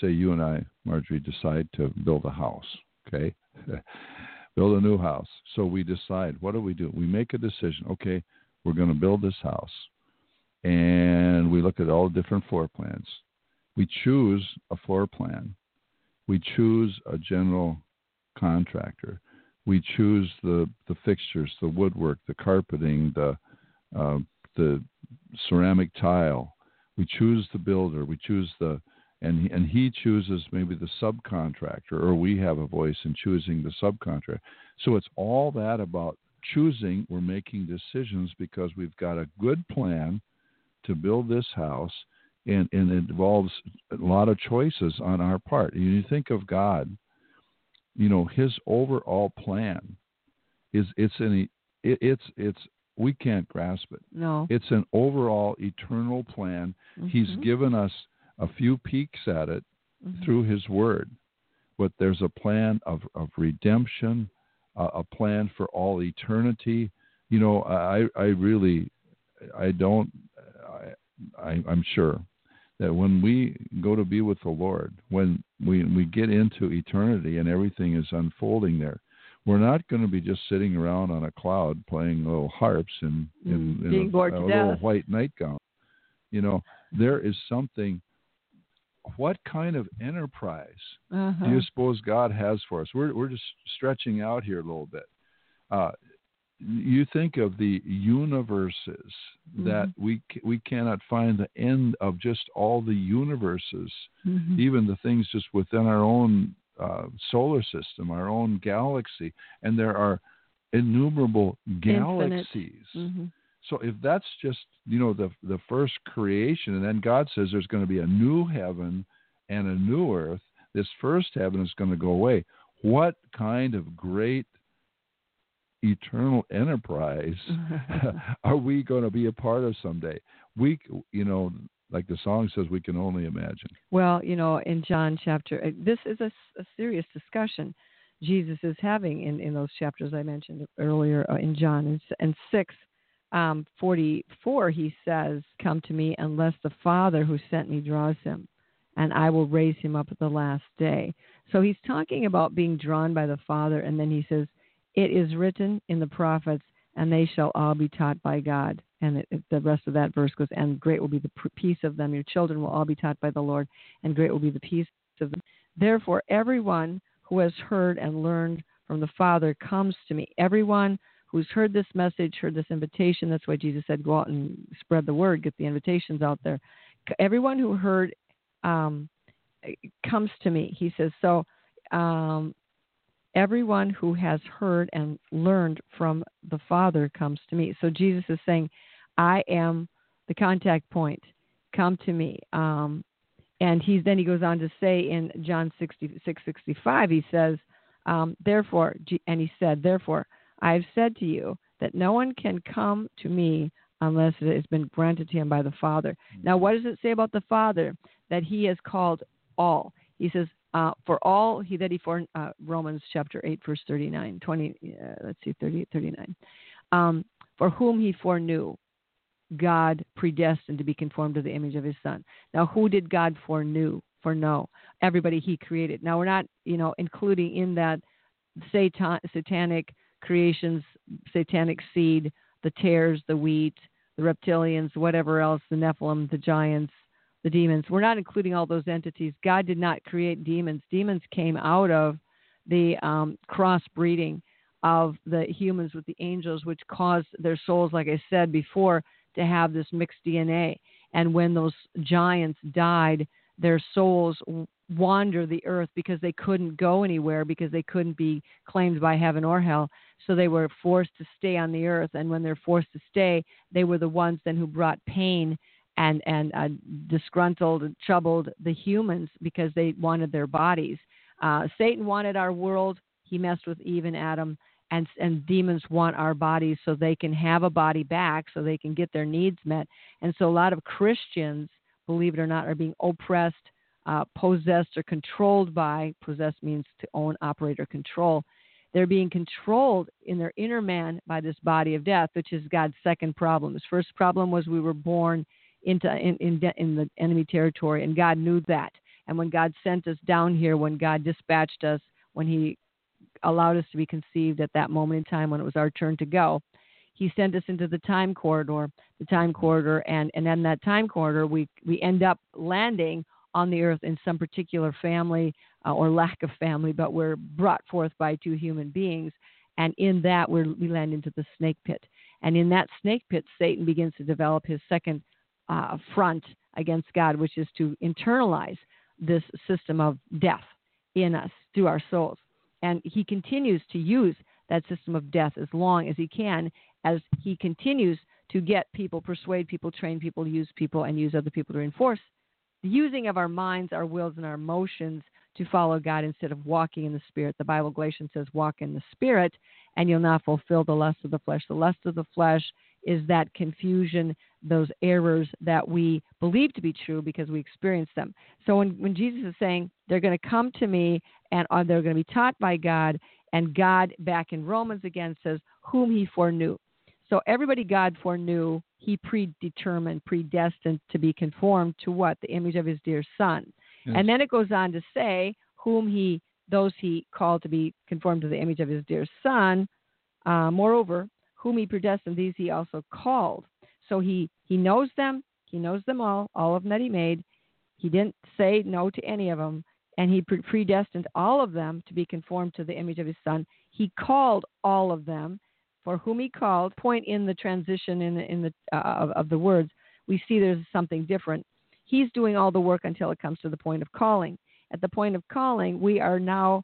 say you and I, Marjorie, decide to build a house. Okay, build a new house. So we decide, what do we do? We make a decision. Okay, we're going to build this house, and we look at all different floor plans. We choose a floor plan. We choose a general contractor. We choose the, the fixtures, the woodwork, the carpeting, the uh, the ceramic tile. We choose the builder. We choose the and and he chooses maybe the subcontractor, or we have a voice in choosing the subcontractor. So it's all that about choosing. We're making decisions because we've got a good plan to build this house, and, and it involves a lot of choices on our part. And you think of God, you know, His overall plan is it's an it, it's it's we can't grasp it. No, it's an overall eternal plan. mm-hmm. He's given us a few peeks at it mm-hmm. through His Word, but there's a plan of of redemption, uh, a plan for all eternity. You know, I I really I don't I, I'm sure that when we go to be with the Lord, when we we get into eternity and everything is unfolding there, we're not going to be just sitting around on a cloud playing little harps and in, mm, being a, bored a to little white nightgown. You know, there is something. What kind of enterprise uh-huh. do you suppose God has for us? We're we're just stretching out here a little bit. Uh, you think of the universes mm-hmm. that we we cannot find the end of just all the universes, mm-hmm. even the things just within our own uh, solar system, our own galaxy, and there are innumerable galaxies. Mm-hmm. So if that's just you know the the first creation, and then God says there's going to be a new heaven and a new earth. This first heaven is going to go away. What kind of great eternal enterprise are we going to be a part of someday? We, you know, like the song says, we can only imagine. Well, you know, in John chapter, uh, this is a, a serious discussion Jesus is having in, in those chapters I mentioned earlier uh, in John. And, and 6, um, 44, he says, Come to me unless the Father who sent me draws him, and I will raise him up at the last day. So he's talking about being drawn by the Father, and then he says, it is written in the prophets, and they shall all be taught by God. And it, it, the rest of that verse goes, and great will be the peace of them. Your children will all be taught by the Lord, and great will be the peace of them. Therefore, everyone who has heard and learned from the Father comes to me. Everyone who's heard this message, heard this invitation, that's why Jesus said, go out and spread the word, get the invitations out there. Everyone who heard um, comes to me. He says, so um, everyone who has heard and learned from the Father comes to me. So Jesus is saying, I am the contact point. Come to me. Um, and he's then he goes on to say in John 66, 65, he says, um, therefore, and he said, therefore, I have said to you that no one can come to me unless it has been granted to him by the Father. Now, what does it say about the Father? That he has called all. He says, uh, for all he that he for uh, Romans chapter 8 verse 39 20 uh, let's see 38 39 um, for whom he foreknew God predestined to be conformed to the image of his son. Now who did God foreknew foreknow? Everybody he created. Now we're not you know including in that satan, satanic creations satanic seed, the tares, the wheat, the reptilians, whatever else, the Nephilim, the giants, the demons. We're not including all those entities. God did not create demons. Demons came out of the um, crossbreeding of the humans with the angels, which caused their souls, like I said before, to have this mixed DNA. And when those giants died, their souls wander the earth because they couldn't go anywhere because they couldn't be claimed by heaven or hell. So they were forced to stay on the earth. And when they're forced to stay, they were the ones then who brought pain and and uh, disgruntled, and troubled the humans because they wanted their bodies. Uh, Satan wanted our world. He messed with Eve and Adam, and and demons want our bodies so they can have a body back, so they can get their needs met. And so a lot of Christians, believe it or not, are being oppressed, uh, possessed, or controlled by. Possessed means to own, operate, or control. They're being controlled in their inner man by this body of death, which is God's second problem. His first problem was we were born into in, in, in the enemy territory, and God knew that. And when God sent us down here, when God dispatched us, when He allowed us to be conceived at that moment in time when it was our turn to go, He sent us into the time corridor, the time corridor, and and in that time corridor, we we end up landing on the earth in some particular family uh, or lack of family, but we're brought forth by two human beings, and in that we we land into the snake pit, and in that snake pit, Satan begins to develop his second uh, front against God, which is to internalize this system of death in us through our souls. And he continues to use that system of death as long as he can, as he continues to get people, persuade people, train people, use people, and use other people to reinforce the using of our minds, our wills, and our emotions to follow God instead of walking in the Spirit. The Bible, Galatians says, walk in the Spirit, and you'll not fulfill the lust of the flesh. The lust of the flesh is that confusion, those errors that we believe to be true because we experience them. So when, when Jesus is saying they're going to come to me and are, they're going to be taught by God, and God back in Romans again says, whom he foreknew. So everybody God foreknew, he predetermined, predestined to be conformed to what? The image of his dear son. Yes. And then it goes on to say, whom he, those he called to be conformed to the image of his dear son. Uh, moreover, whom he predestined, these he also called. So he, he knows them, he knows them all, all of them that he made. He didn't say no to any of them, and he predestined all of them to be conformed to the image of his son. He called all of them, for whom he called. Point in the transition in the, in the uh, of, of the words, we see there's something different. He's doing all the work until it comes to the point of calling. At the point of calling, we are now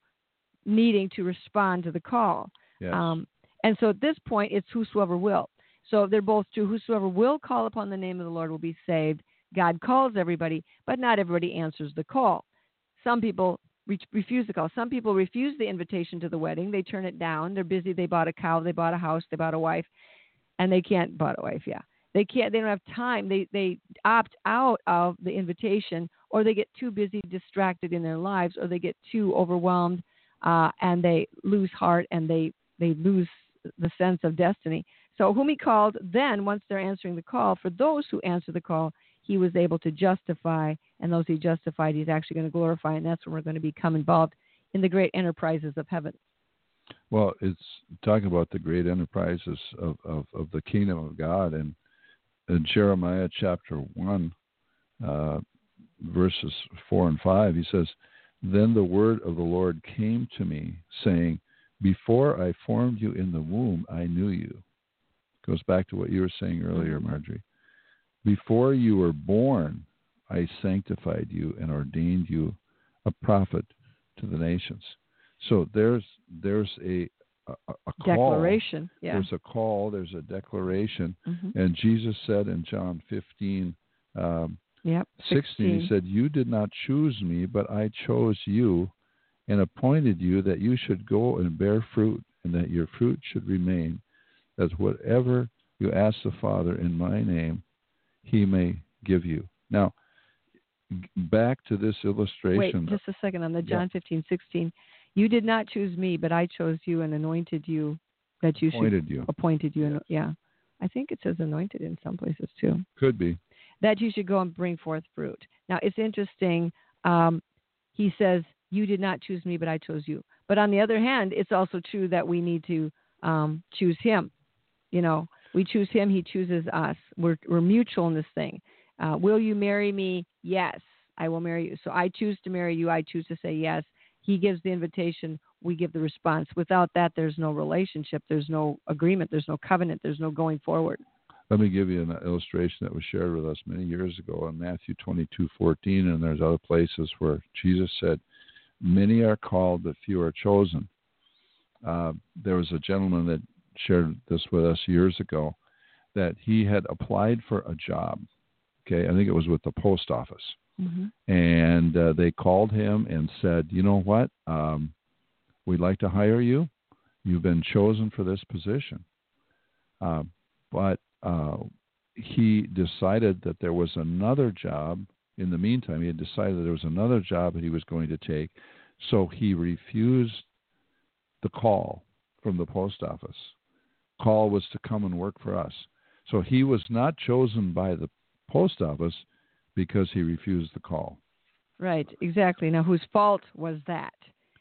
needing to respond to the call. Yes. Um, and so at this point, it's whosoever will. So they're both true. Whosoever will call upon the name of the Lord will be saved. God calls everybody, but not everybody answers the call. Some people re- refuse the call. Some people refuse the invitation to the wedding. They turn it down. They're busy. They bought a cow. They bought a house. They bought a wife, and they can't bought a wife. Yeah, they can't. They don't have time. They they opt out of the invitation, or they get too busy, distracted in their lives, or they get too overwhelmed, uh, and they lose heart and they they lose the sense of destiny. So, whom he called, then, once they're answering the call, for those who answer the call, he was able to justify, and those he justified, he's actually going to glorify, and that's when we're going to become involved in the great enterprises of heaven. Well, it's talking about the great enterprises of, of, of the kingdom of God. And in Jeremiah chapter 1, uh, verses 4 and 5, he says, Then the word of the Lord came to me, saying, before I formed you in the womb, I knew you. Goes back to what you were saying earlier, mm-hmm. Marjorie. Before you were born, I sanctified you and ordained you a prophet to the nations. So there's there's a a, a call. Declaration. Yeah. There's a call. There's a declaration. Mm-hmm. And Jesus said in John 15, um, yep, 16, 16, he said, "You did not choose me, but I chose you and appointed you that you should go and bear fruit, and that your fruit should remain, that whatever you ask the Father in my name, he may give you. Now, back to this illustration. Wait, just a second on the John yeah. 15, 16. You did not choose me, but I chose you and anointed you that you appointed should you. appointed you. Yes. And, yeah. I think it says anointed in some places too. Could be. That you should go and bring forth fruit. Now, it's interesting. Um, he says, you did not choose me, but I chose you. But on the other hand, it's also true that we need to um, choose Him. You know, we choose Him, He chooses us. We're we're mutual in this thing. Uh, will you marry me? Yes, I will marry you. So I choose to marry you. I choose to say yes. He gives the invitation. We give the response. Without that, there's no relationship. There's no agreement. There's no covenant. There's no going forward. Let me give you an illustration that was shared with us many years ago in Matthew 22:14, and there's other places where Jesus said, "Many are called, but few are chosen." Uh, there was a gentleman that shared this with us years ago that he had applied for a job. Okay, I think it was with the post office, Mm-hmm. and uh, they called him and said, "You know what? Um, we'd like to hire you. You've been chosen for this position." Uh, but uh, he decided that there was another job. In the meantime, he had decided that there was another job that he was going to take, so he refused the call from the post office. Call was to come and work for us. So he was not chosen by the post office because he refused the call. Right, exactly. Now, whose fault was that?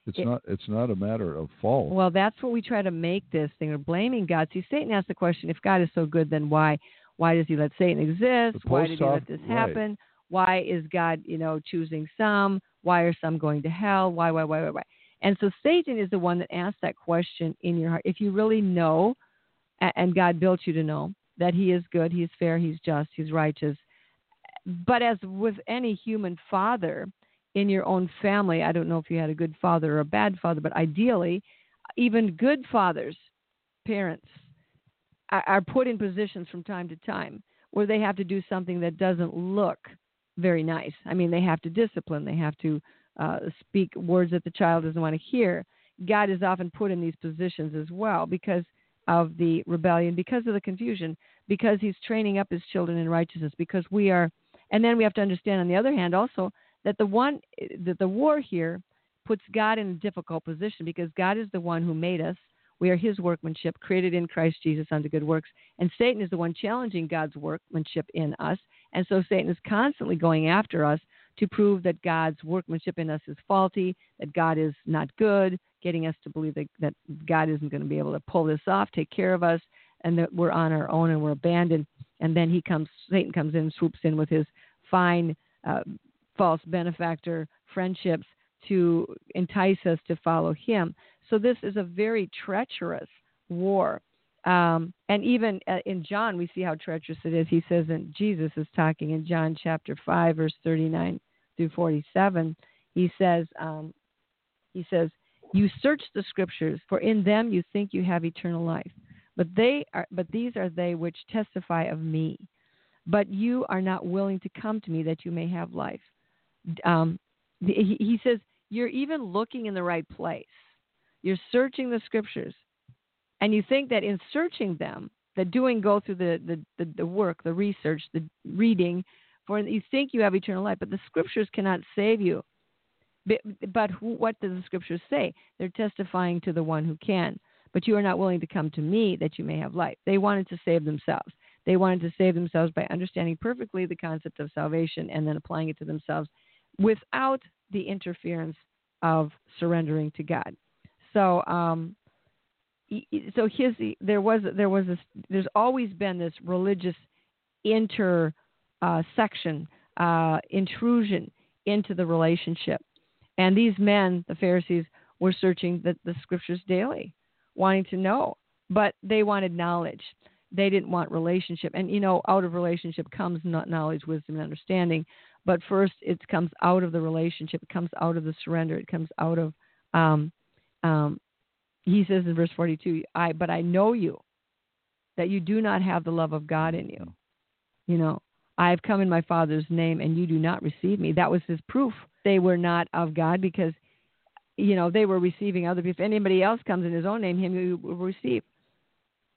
It's It- not it's not a matter of fault. Well, that's what we try to make this thing. We're blaming God. See, Satan asked the question: If God is so good, then why why does He let Satan exist? Why did He let this right. Why is God, you know, choosing some? Why are some going to hell? Why, why, why, why, why? And so Satan is the one that asks that question in your heart. If you really know, and God built you to know that He is good, He is fair, He's just, He's righteous. But as with any human father in your own family, I don't know if you had a good father or a bad father, but ideally, even good fathers, parents, are, are put in positions from time to time where they have to do something that doesn't look very nice. I mean, they have to discipline, they have to uh, speak words that the child doesn't want to hear. God is often put in these positions as well because of the rebellion, because of the confusion, because He's training up His children in righteousness, because we are. And then we have to understand, on the other hand, also that the one that the war here puts God in a difficult position because God is the one who made us. We are His workmanship, created in Christ Jesus unto good works. And Satan is the one challenging God's workmanship in us. And so Satan is constantly going after us to prove that God's workmanship in us is faulty, that God is not good, getting us to believe that, that God isn't going to be able to pull this off, take care of us, and that we're on our own and we're abandoned. And then he comes, Satan comes in, swoops in with his fine, uh, false benefactor friendships to entice us to follow him. So this is a very treacherous war. Um, and even uh, in John, we see how treacherous it is. He says, and Jesus is talking in John chapter 5, verse 39 through 47. He says, um, he says, you search the scriptures, for in them you think you have eternal life. But they are, but these are they which testify of me. But you are not willing to come to me that you may have life. Um, he, he says, you're even looking in the right place. You're searching the scriptures, and you think that in searching them, that doing go through the, the, the, the work, the research, the reading, for you think you have eternal life, but the scriptures cannot save you. But, but who, what do the scriptures say? They're testifying to the one who can. But you are not willing to come to me that you may have life. They wanted to save themselves. They wanted to save themselves by understanding perfectly the concept of salvation and then applying it to themselves without the interference of surrendering to God. So, um, so his there was there was this there's always been this religious inter uh, section uh, intrusion into the relationship, and these men, the Pharisees, were searching the, the scriptures daily, wanting to know, but they wanted knowledge. They didn't want relationship, and you know, out of relationship comes not knowledge, wisdom, and understanding. But first, it comes out of the relationship. It comes out of the surrender. It comes out of um, um, he says in verse 42 i but i know you that you do not have the love of god in you. You know i have come in my father's name and you do not receive me. That was his proof they were not of god because you know they were receiving other people. If anybody else comes in his own name him you will receive.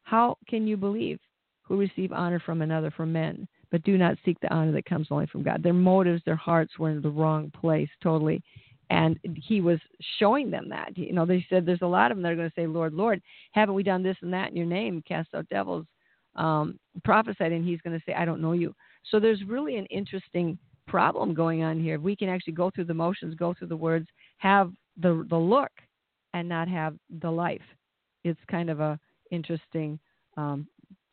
How can you believe who receive honor from another from men but do not seek the honor that comes only from god? Their motives their hearts were in the wrong place totally and he was showing them that. You know, they said there's a lot of them that are going to say, Lord, Lord, haven't we done this and that in your name, cast out devils, um, prophesied, and he's going to say, I don't know you. So there's really an interesting problem going on here. We can actually go through the motions, go through the words, have the the look, and not have the life. It's kind of a interesting um,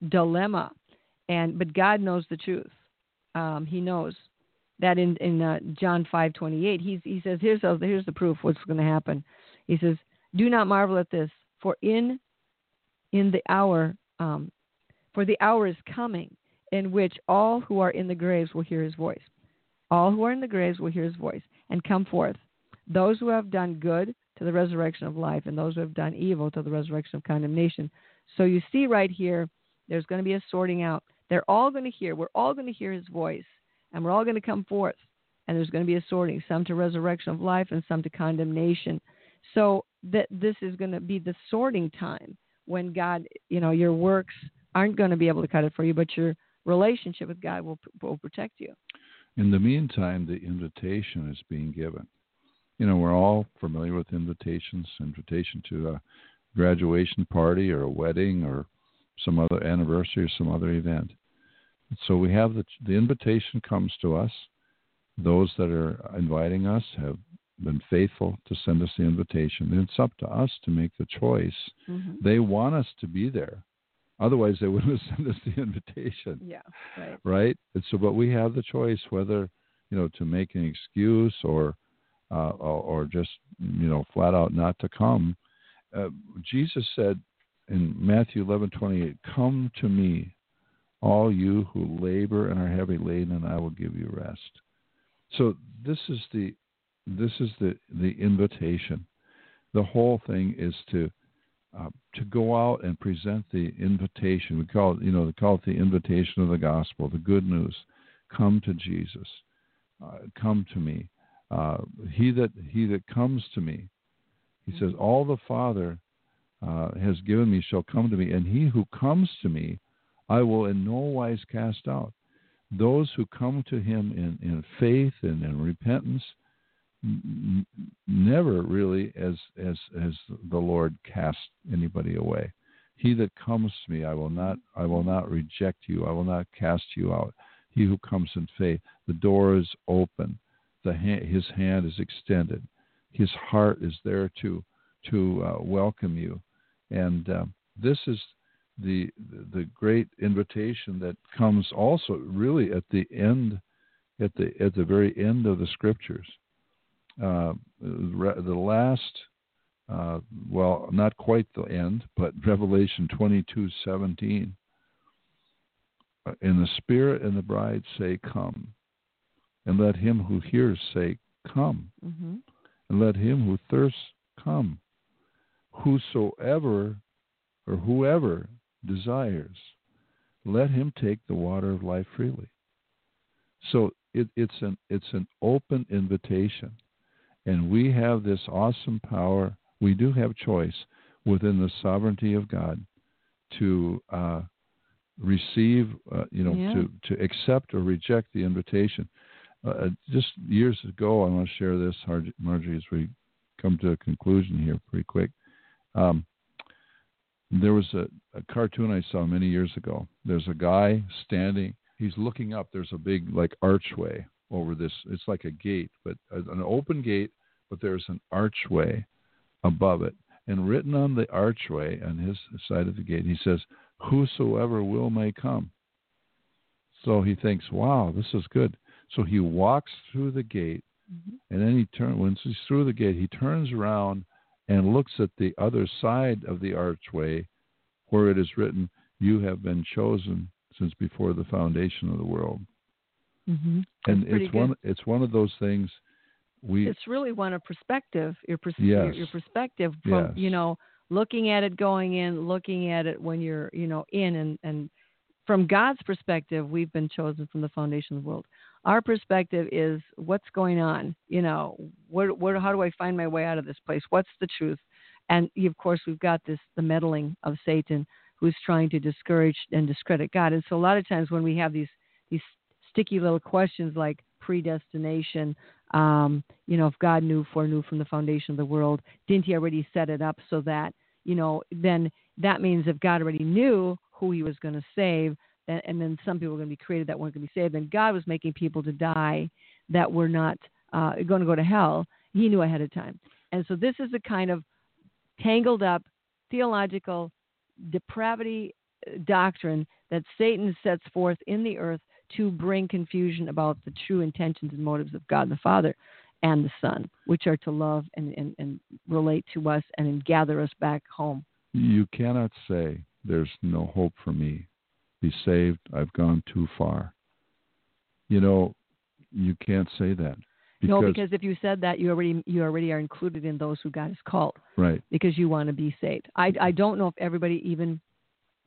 dilemma. And but God knows the truth. Um, he knows that in in uh, John five twenty eight, he he says, "Here's a, here's the proof. What's going to happen?" He says, "Do not marvel at this, for in in the hour, um, for the hour is coming in which all who are in the graves will hear his voice. All who are in the graves will hear his voice and come forth. Those who have done good to the resurrection of life, and those who have done evil to the resurrection of condemnation. So you see right here, there's going to be a sorting out. They're all going to hear. We're all going to hear his voice, and we're all going to come forth. And there's going to be a sorting, some to resurrection of life and some to condemnation. So that this is going to be the sorting time when God, you know, your works aren't going to be able to cut it for you, but your relationship with God will will protect you. In the meantime, the invitation is being given. You know, we're all familiar with invitations, invitation to a graduation party or a wedding or some other anniversary or some other event. So we have the the invitation comes to us. Those that are inviting us have been faithful to send us the invitation. And it's up to us to make the choice. Mm-hmm. They want us to be there. Otherwise, they wouldn't have sent us the invitation. Yeah, right. Right. And so, but we have the choice whether you know to make an excuse or uh, or, or just you know flat out not to come. Uh, Jesus said in Matthew eleven twenty eight, "Come to me, all you who labor and are heavy laden, and I will give you rest." So this is the this is the the invitation. The whole thing is to uh, to go out and present the invitation. We call it, you know, they call it the invitation of the gospel, the good news. Come to Jesus. Uh, come to me. Uh, he that he that comes to me, he says, Mm-hmm. all the Father uh, has given me shall come to me, and he who comes to me, I will in no wise cast out. Those who come to him in, in faith and in repentance, n- never really as as as the Lord cast anybody away. He that comes to me, I will not I will not reject you. I will not cast you out. He who comes in faith, the door is open. The ha- his hand is extended. His heart is there to to uh, welcome you, and uh, this is the the great invitation that comes also really at the end at the at the very end of the scriptures uh, the last, uh, well, not quite the end, but Revelation 22 17. Uh, And the Spirit and the bride say, Come. And let him who hears say, Come. hmm And let him who thirsts come. Whosoever or whoever desires, let him take the water of life freely. So it, it's an it's an open invitation and we have this awesome power. We do have choice within the sovereignty of God to uh, receive, uh, you know, Yeah. to to accept or reject the invitation. Uh, just years ago, I want to share this, Margie, as we come to a conclusion here, pretty quick. Um, there was a, a cartoon I saw many years ago. There's a guy standing. He's looking up. There's a big like archway over this. It's like a gate, but an open gate, but there's an archway above it. And written on the archway on his side of the gate, he says, Whosoever will may come. So he thinks, Wow, this is good. So he walks through the gate, mm-hmm. and then he turns. Once he's through the gate, he turns around and looks at the other side of the archway, where it is written, "You have been chosen since before the foundation of the world." hmm and it's one it's one of those things we It's really one of perspective. Your, pers- your Yes. your perspective from Yes. you know looking at it going in, looking at it when you're you know in, and and from God's perspective, we've been chosen from the foundation of the world. Our perspective is what's going on. You know, what what how do I find my way out of this place? What's the truth? And of course, we've got this the meddling of Satan, who's trying to discourage and discredit God. And so a lot of times when we have these these sticky little questions like predestination, um, you know, if God knew foreknew from the foundation of the world, didn't He already set it up so that you know? Then that means if God already knew who He was going to save, and, and then some people were going to be created that weren't going to be saved, then God was making people to die that were not uh, going to go to hell. He knew ahead of time, and so this is a kind of tangled up theological depravity uh, doctrine that Satan sets forth in the earth to bring confusion about the true intentions and motives of God the Father and the Son, which are to love and, and, and relate to us and gather us back home. You cannot say, There's no hope for me. Be saved. I've gone too far. You know, you can't say that. Because, no, because if you said that, you already you already are included in those who God has called. Right. Because you want to be saved. I I don't know if everybody even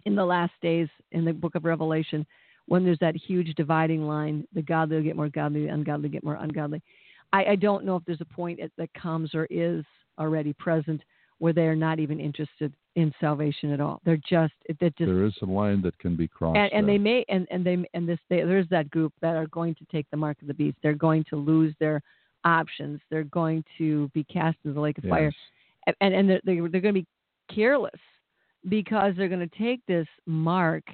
in the last days in the book of Revelation, when there's that huge dividing line, the godly will get more godly, the ungodly get more ungodly. I, I don't know if there's a point that comes or is already present where they are not even interested in salvation at all. They're just just there is a line that can be crossed, and, and they may and and they and this they, there's that group that are going to take the mark of the beast. They're going to lose their options. They're going to be cast into the lake of yes. fire, and and they're they're, they're going to be careless because they're going to take this mark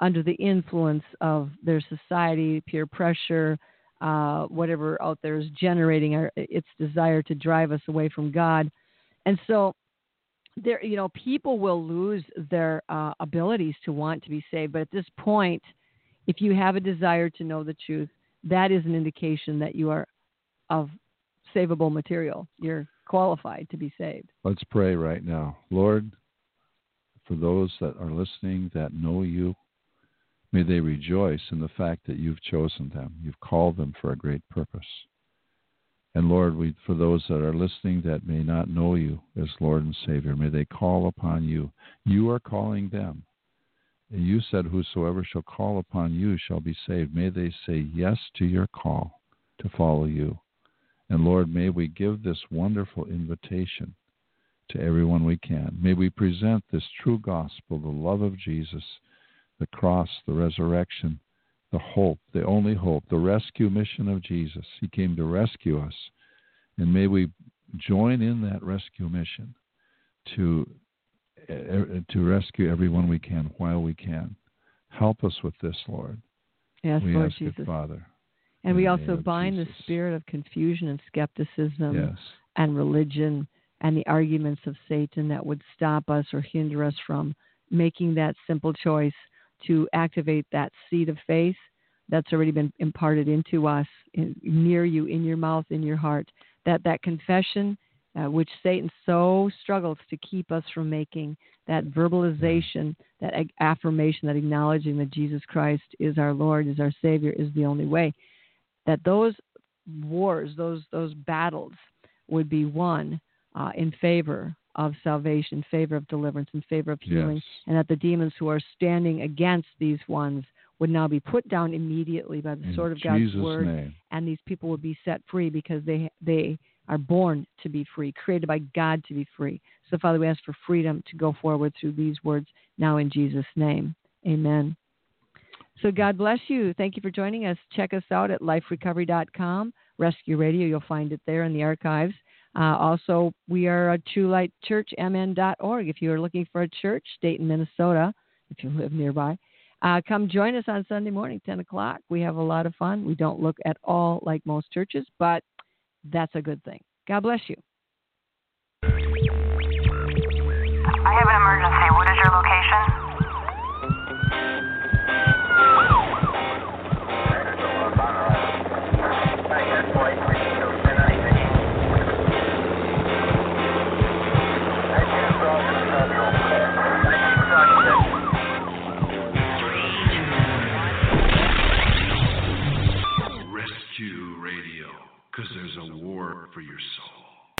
under the influence of their society, peer pressure, uh, whatever out there is generating our, its desire to drive us away from God. And so, there, you know, people will lose their uh, abilities to want to be saved. But at this point, if you have a desire to know the truth, that is an indication that you are of savable material. You're qualified to be saved. Let's pray right now. Lord, for those that are listening that know you, may they rejoice in the fact that you've chosen them. You've called them for a great purpose. And Lord, we, for those that are listening that may not know you as Lord and Savior, may they call upon you. You are calling them. And you said, Whosoever shall call upon you shall be saved. May they say yes to your call to follow you. And Lord, may we give this wonderful invitation to everyone we can. May we present this true gospel, the love of Jesus, the cross, the resurrection, the hope, the only hope, the rescue mission of Jesus. He came to rescue us. And may we join in that rescue mission to, to rescue everyone we can while we can. Help us with this, Lord. Yes, we Lord Jesus. It, Father. And we also bind Jesus. the spirit of confusion and skepticism yes. and religion and the arguments of Satan that would stop us or hinder us from making that simple choice to activate that seed of faith that's already been imparted into us in, near you in your mouth in your heart. That that confession uh, which satan so struggles to keep us from making that verbalization that ag- affirmation that acknowledging that jesus christ is our lord is our savior is the only way. That those wars those those battles would be won uh, in favor of salvation, favor of deliverance, in favor of healing, yes. and that the demons who are standing against these ones would now be put down immediately by the in sword of God's word, name. and these people would be set free because they they are born to be free, created by God to be free. So, Father, we ask for freedom to go forward through these words now in Jesus' name. Amen. So, God bless you. Thank you for joining us. Check us out at liferecovery.com, Rescue Radio. You'll find it there in the archives. Uh, also, we are at truelightchurchmn.org. If you are looking for a church, in Minnesota, if you live nearby, uh, come join us on Sunday morning, 10 o'clock. We have a lot of fun. We don't look at all like most churches, but that's a good thing. God bless you. I have an emergency. What is your location? a war for your soul.